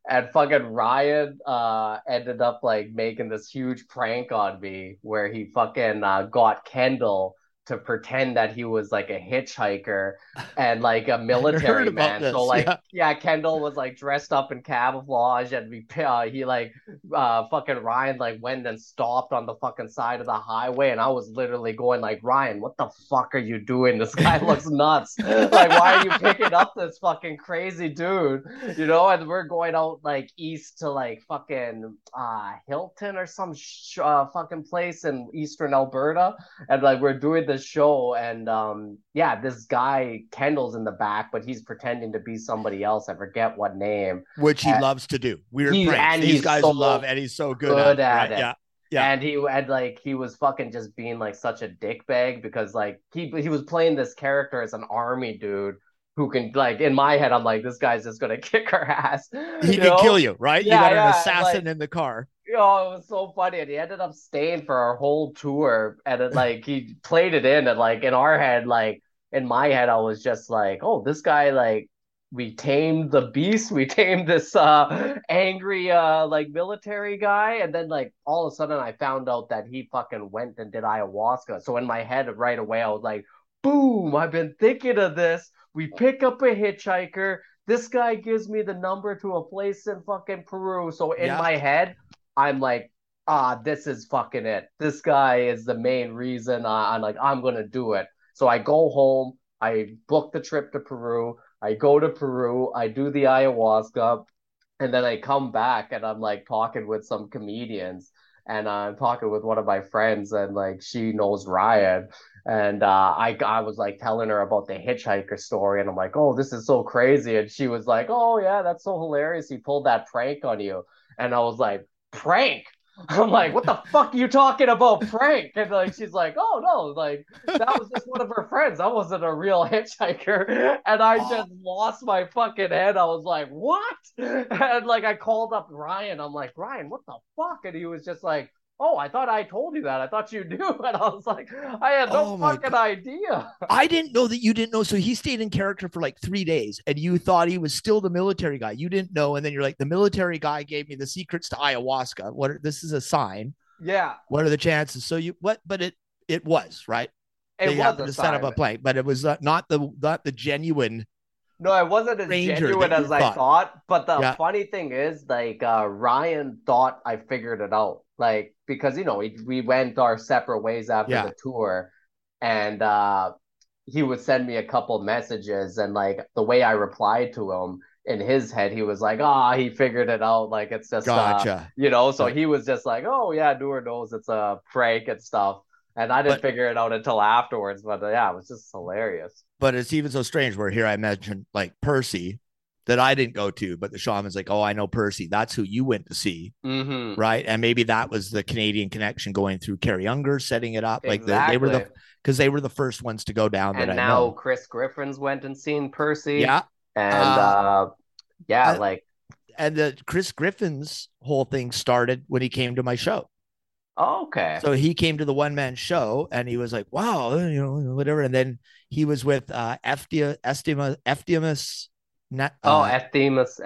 Speaker 1: and fucking Ryan uh ended up like making this huge prank on me where he fucking uh, got Kendall to pretend that he was like a hitchhiker and like a military man. This, so like yeah. yeah. Kendall was like dressed up in camouflage and we uh, he like uh fucking Ryan like went and stopped on the fucking side of the highway and I was literally going like Ryan, what the fuck are you doing? This guy looks nuts. like why are you picking up this fucking crazy dude? You know, and we're going out like east to like fucking uh Hilton or some sh- uh, fucking place in eastern Alberta and like we're doing the show and um yeah this guy kendall's in the back but he's pretending to be somebody else i forget what name
Speaker 2: which he and loves to do weird he, pranks and these guys so love and he's so good, good at, at, it,
Speaker 1: yeah yeah. And he had like he was fucking just being like such a dickbag because like he he was playing this character as an army dude who can like in my head I'm like this guy's just gonna kick her ass.
Speaker 2: He can know? kill you, right? Yeah, you got yeah, an assassin like, in the car
Speaker 1: oh, it was so funny. And he ended up staying for our whole tour. And it, like he played it in and like in our head, like in my head, I was just like, oh, this guy like we tamed the beast, we tamed this uh angry uh like military guy, and then like all of a sudden I found out that he fucking went and did ayahuasca. So in my head right away I was like, boom, I've been thinking of this. We pick up a hitchhiker. This guy gives me the number to a place in fucking Peru. So in yeah. my head, I'm like, ah, this is fucking it. This guy is the main reason I, I'm like, I'm gonna do it. So I go home, I book the trip to Peru, I go to Peru, I do the ayahuasca, and then I come back and I'm like talking with some comedians and I'm talking with one of my friends and like she knows Ryan and uh, I I was like telling her about the hitchhiker story and I'm like oh this is so crazy and she was like oh yeah that's so hilarious he pulled that prank on you and I was like prank. I'm like, what the fuck are you talking about prank? And like she's like, oh no, like that was just one of her friends. I wasn't a real hitchhiker. And I just lost my fucking head. I was like, what? And like I called up Ryan. I'm like, Ryan, what the fuck? And he was just like, Oh, I thought I told you that. I thought you knew. And I was like, I had no oh fucking God. idea.
Speaker 2: I didn't know that you didn't know. So he stayed in character for like three days and you thought he was still the military guy. You didn't know. And then you're like, the military guy gave me the secrets to ayahuasca. What are, this is a sign.
Speaker 1: Yeah.
Speaker 2: What are the chances? So you what but it it was, right?
Speaker 1: It they was
Speaker 2: to set up a plane, but it was uh, not the not the genuine
Speaker 1: no, I wasn't as genuine as I thought. thought. But the yeah. funny thing is, like uh, Ryan thought I figured it out like because you know we, we went our separate ways after yeah. the tour and uh he would send me a couple messages and like the way i replied to him in his head he was like ah oh, he figured it out like it's just uh, gotcha. Uh, you know so he was just like oh yeah Noor knows it's a prank and stuff and I didn't but, figure it out until afterwards, but uh, yeah, it was just hilarious.
Speaker 2: But it's even so strange where here I mentioned like Percy, that I didn't go to, but the shaman's like, oh, I know Percy. That's who you went to see,
Speaker 1: mm-hmm.
Speaker 2: right? And maybe that was the Canadian connection going through Carrie Unger, setting it up. Exactly. Like the, they were the because they were the first ones to go down.
Speaker 1: And now Chris Griffins went and seen Percy.
Speaker 2: Yeah,
Speaker 1: and uh, uh yeah, uh, like
Speaker 2: and the Chris Griffin's whole thing started when he came to my show.
Speaker 1: Oh, okay.
Speaker 2: So he came to the one man show and he was like, wow, you know, whatever. And then he was with uh, Estimus, Estimus
Speaker 1: Na- oh, uh, Ephemios.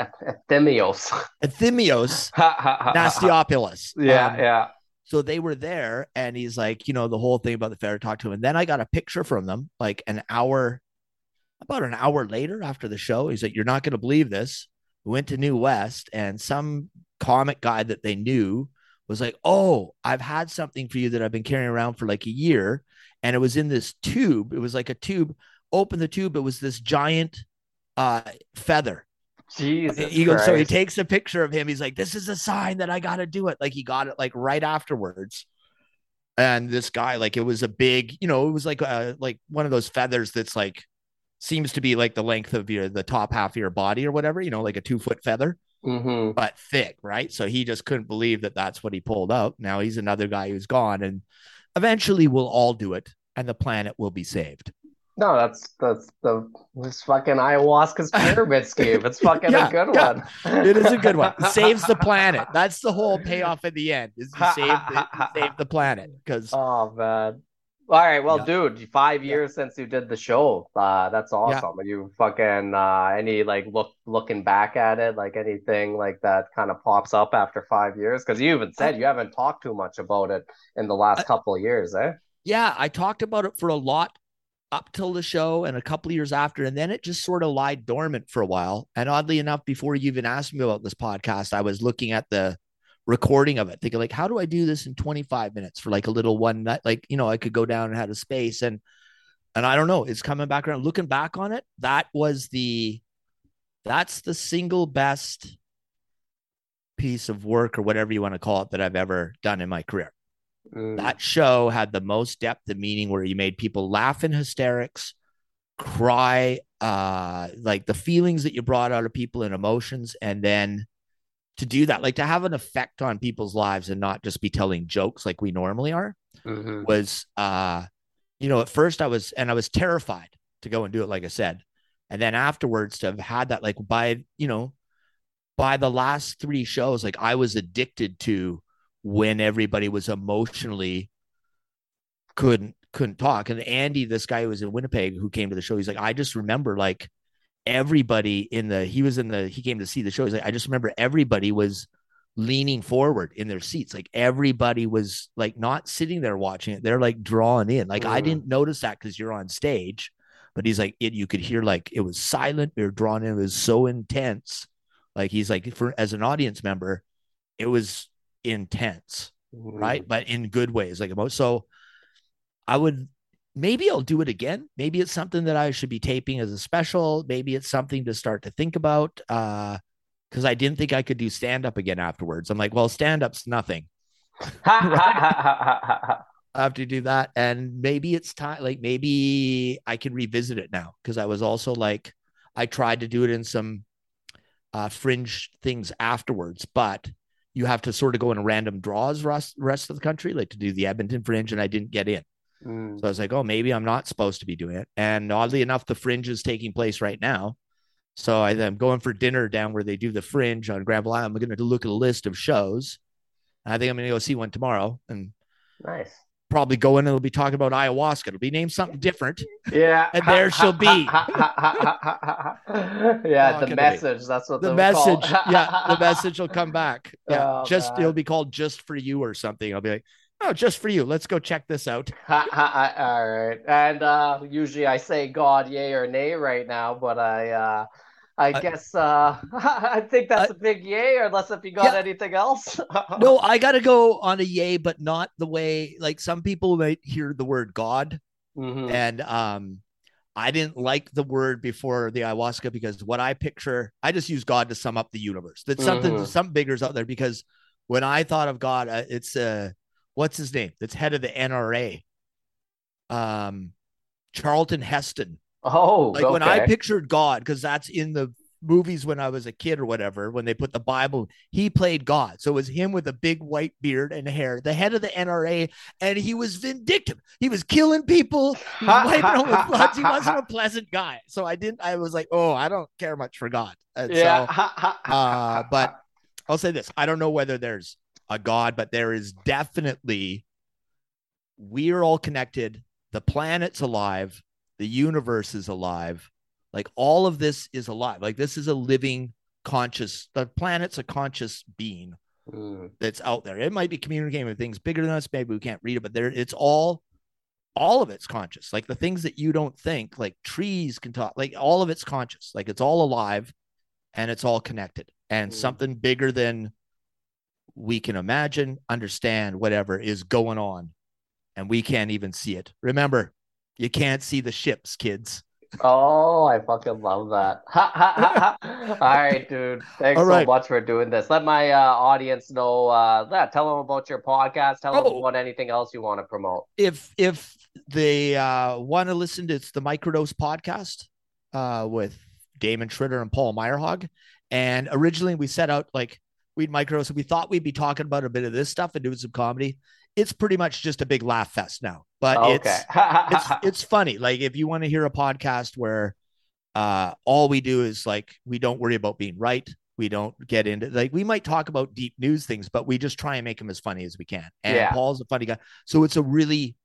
Speaker 1: Ephemios.
Speaker 2: Ephemios. Nastiopoulos.
Speaker 1: Yeah, um, yeah.
Speaker 2: So they were there, and he's like, you know, the whole thing about the fair talk to him. And then I got a picture from them, like an hour, about an hour later after the show. He's like, "You're not going to believe this." We went to New West, and some comic guy that they knew was like, "Oh, I've had something for you that I've been carrying around for like a year, and it was in this tube. It was like a tube. Open the tube. It was this giant." Uh, feather.
Speaker 1: Jesus.
Speaker 2: He goes, so he takes a picture of him. He's like, this is a sign that I got to do it. Like he got it like right afterwards. And this guy, like it was a big, you know, it was like uh like one of those feathers that's like seems to be like the length of your the top half of your body or whatever, you know, like a two foot feather,
Speaker 1: mm-hmm.
Speaker 2: but thick, right? So he just couldn't believe that that's what he pulled out. Now he's another guy who's gone, and eventually we'll all do it, and the planet will be saved.
Speaker 1: No, that's that's the this fucking ayahuasca's pyramid scheme. It's fucking yeah, a good yeah.
Speaker 2: one. it is a good one. Saves the planet. That's the whole payoff at the end. Is to save the, save the planet. Because
Speaker 1: oh man. All right, well, yeah. dude, five years since you did the show. Uh, that's awesome. Are you fucking uh, any like look looking back at it, like anything like that kind of pops up after five years? Because you even said you haven't talked too much about it in the last couple of years, eh?
Speaker 2: yeah, I talked about it for a lot up till the show and a couple of years after, and then it just sort of lied dormant for a while. And oddly enough, before you even asked me about this podcast, I was looking at the recording of it, thinking like, how do I do this in 25 minutes for like a little one night? Like, you know, I could go down and have a space and and I don't know, it's coming back around. Looking back on it, that was the that's the single best piece of work or whatever you want to call it that I've ever done in my career. Mm. That show had the most depth of meaning where you made people laugh in hysterics, cry, uh, like the feelings that you brought out of people and emotions, and then to do that, like to have an effect on people's lives and not just be telling jokes like we normally are, mm-hmm. was uh, you know, at first I was and I was terrified to go and do it, like I said. And then afterwards to have had that, like by, you know, by the last three shows, like I was addicted to when everybody was emotionally couldn't couldn't talk. And Andy, this guy who was in Winnipeg who came to the show, he's like, I just remember like everybody in the he was in the he came to see the show. He's like, I just remember everybody was leaning forward in their seats. Like everybody was like not sitting there watching it. They're like drawn in. Like mm. I didn't notice that because you're on stage, but he's like it, you could hear like it was silent, we were drawn in, it was so intense. Like he's like for as an audience member, it was intense, mm-hmm. right? But in good ways, like. So I would maybe I'll do it again. Maybe it's something that I should be taping as a special. Maybe it's something to start to think about. Uh, because I didn't think I could do stand up again afterwards. I'm like, well, stand up's nothing. I have to do that. And maybe it's time, like, maybe I can revisit it now because I was also like, I tried to do it in some uh, fringe things afterwards, but you have to sort of go in random draws rest, rest of the country, like to do the Edmonton Fringe, and I didn't get in. Mm. So I was like, oh, maybe I'm not supposed to be doing it. And oddly enough, the Fringe is taking place right now. So I, am going for dinner down where they do the Fringe on Granville Island. I'm going to look at a list of shows. I think I'm going to go see one tomorrow. And
Speaker 1: nice
Speaker 2: probably go in and they'll be talking about ayahuasca. It'll be named something different.
Speaker 1: Yeah.
Speaker 2: And there she'll be.
Speaker 1: yeah, the message. That's what
Speaker 2: the message. yeah, the message will come back. Yeah. Oh, just it'll be called just for you or something. I'll be like, oh, just for you. Let's go check this out.
Speaker 1: All right. And uh usually I say God yay or nay right now, but I uh I uh, guess uh, I think that's uh, a big yay, unless if you got yeah. anything else.
Speaker 2: no, I got to go on a yay, but not the way like some people might hear the word God, mm-hmm. and um, I didn't like the word before the ayahuasca because what I picture, I just use God to sum up the universe. That something, mm-hmm. some bigger's out there because when I thought of God, uh, it's uh, what's his name? That's head of the NRA, um, Charlton Heston
Speaker 1: Oh,
Speaker 2: like okay. when I pictured God, because that's in the movies when I was a kid or whatever, when they put the Bible, he played God. So it was him with a big white beard and hair, the head of the NRA, and he was vindictive. He was killing people, he was wiping them with floods. He wasn't a pleasant guy. So I didn't, I was like, oh, I don't care much for God. And yeah. So, uh, but I'll say this I don't know whether there's a God, but there is definitely, we're all connected. The planet's alive the universe is alive. Like all of this is alive. Like this is a living conscious the planet's a conscious being mm. that's out there. It might be communicating with things bigger than us. Maybe we can't read it but there it's all all of it's conscious. Like the things that you don't think like trees can talk like all of it's conscious. Like it's all alive and it's all connected. And mm. something bigger than we can imagine understand whatever is going on and we can't even see it. Remember you can't see the ships, kids.
Speaker 1: Oh, I fucking love that. All right, dude. Thanks so much for doing this. Let my uh, audience know. Uh, yeah, tell them about your podcast. Tell oh. them about anything else you want to promote.
Speaker 2: If if they uh, want to listen to it's the Microdose podcast uh, with Damon Tschritter and Paul Myrehaug. And originally we set out like we'd microdose. We thought we'd be talking about a bit of this stuff and doing some comedy it's pretty much just a big laugh fest now. But okay. it's it's it's funny. Like if you want to hear a podcast where uh all we do is like we don't worry about being right. We don't get into like we might talk about deep news things, but we just try and make them as funny as we can. And yeah. Paul's a funny guy. So it's a really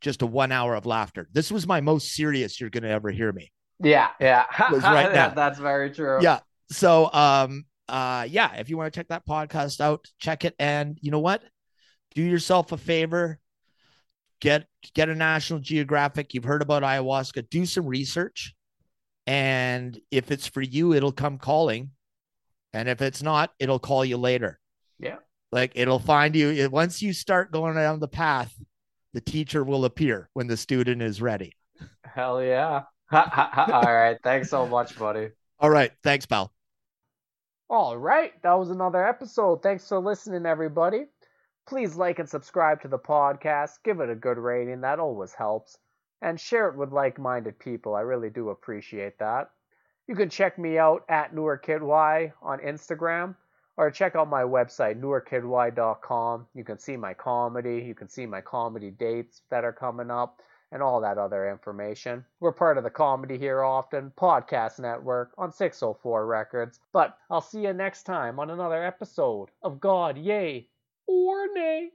Speaker 2: just a one hour of laughter. This was my most serious you're gonna ever hear me.
Speaker 1: Yeah, yeah.
Speaker 2: was right now.
Speaker 1: That's very true.
Speaker 2: Yeah. So um uh yeah, if you want to check that podcast out, check it. And you know what? Do yourself a favor get get a National Geographic. You've heard about ayahuasca. Do some research, and if it's for you, it'll come calling, and if it's not, it'll call you later.
Speaker 1: Yeah.
Speaker 2: Like it'll find you once you start going down the path. The teacher will appear when the student is ready.
Speaker 1: Hell yeah. All right. Thanks so much, buddy.
Speaker 2: All right. Thanks, pal.
Speaker 1: All right. That was another episode. Thanks for listening, everybody. Please like and subscribe to the podcast. Give it a good rating. That always helps. And share it with like minded people. I really do appreciate that. You can check me out at NewerKidY on Instagram or check out my website, newerkidY.com. You can see my comedy. You can see my comedy dates that are coming up and all that other information. We're part of the Comedy Here Often podcast network on 604 Records. But I'll see you next time on another episode of God, Yay Nay.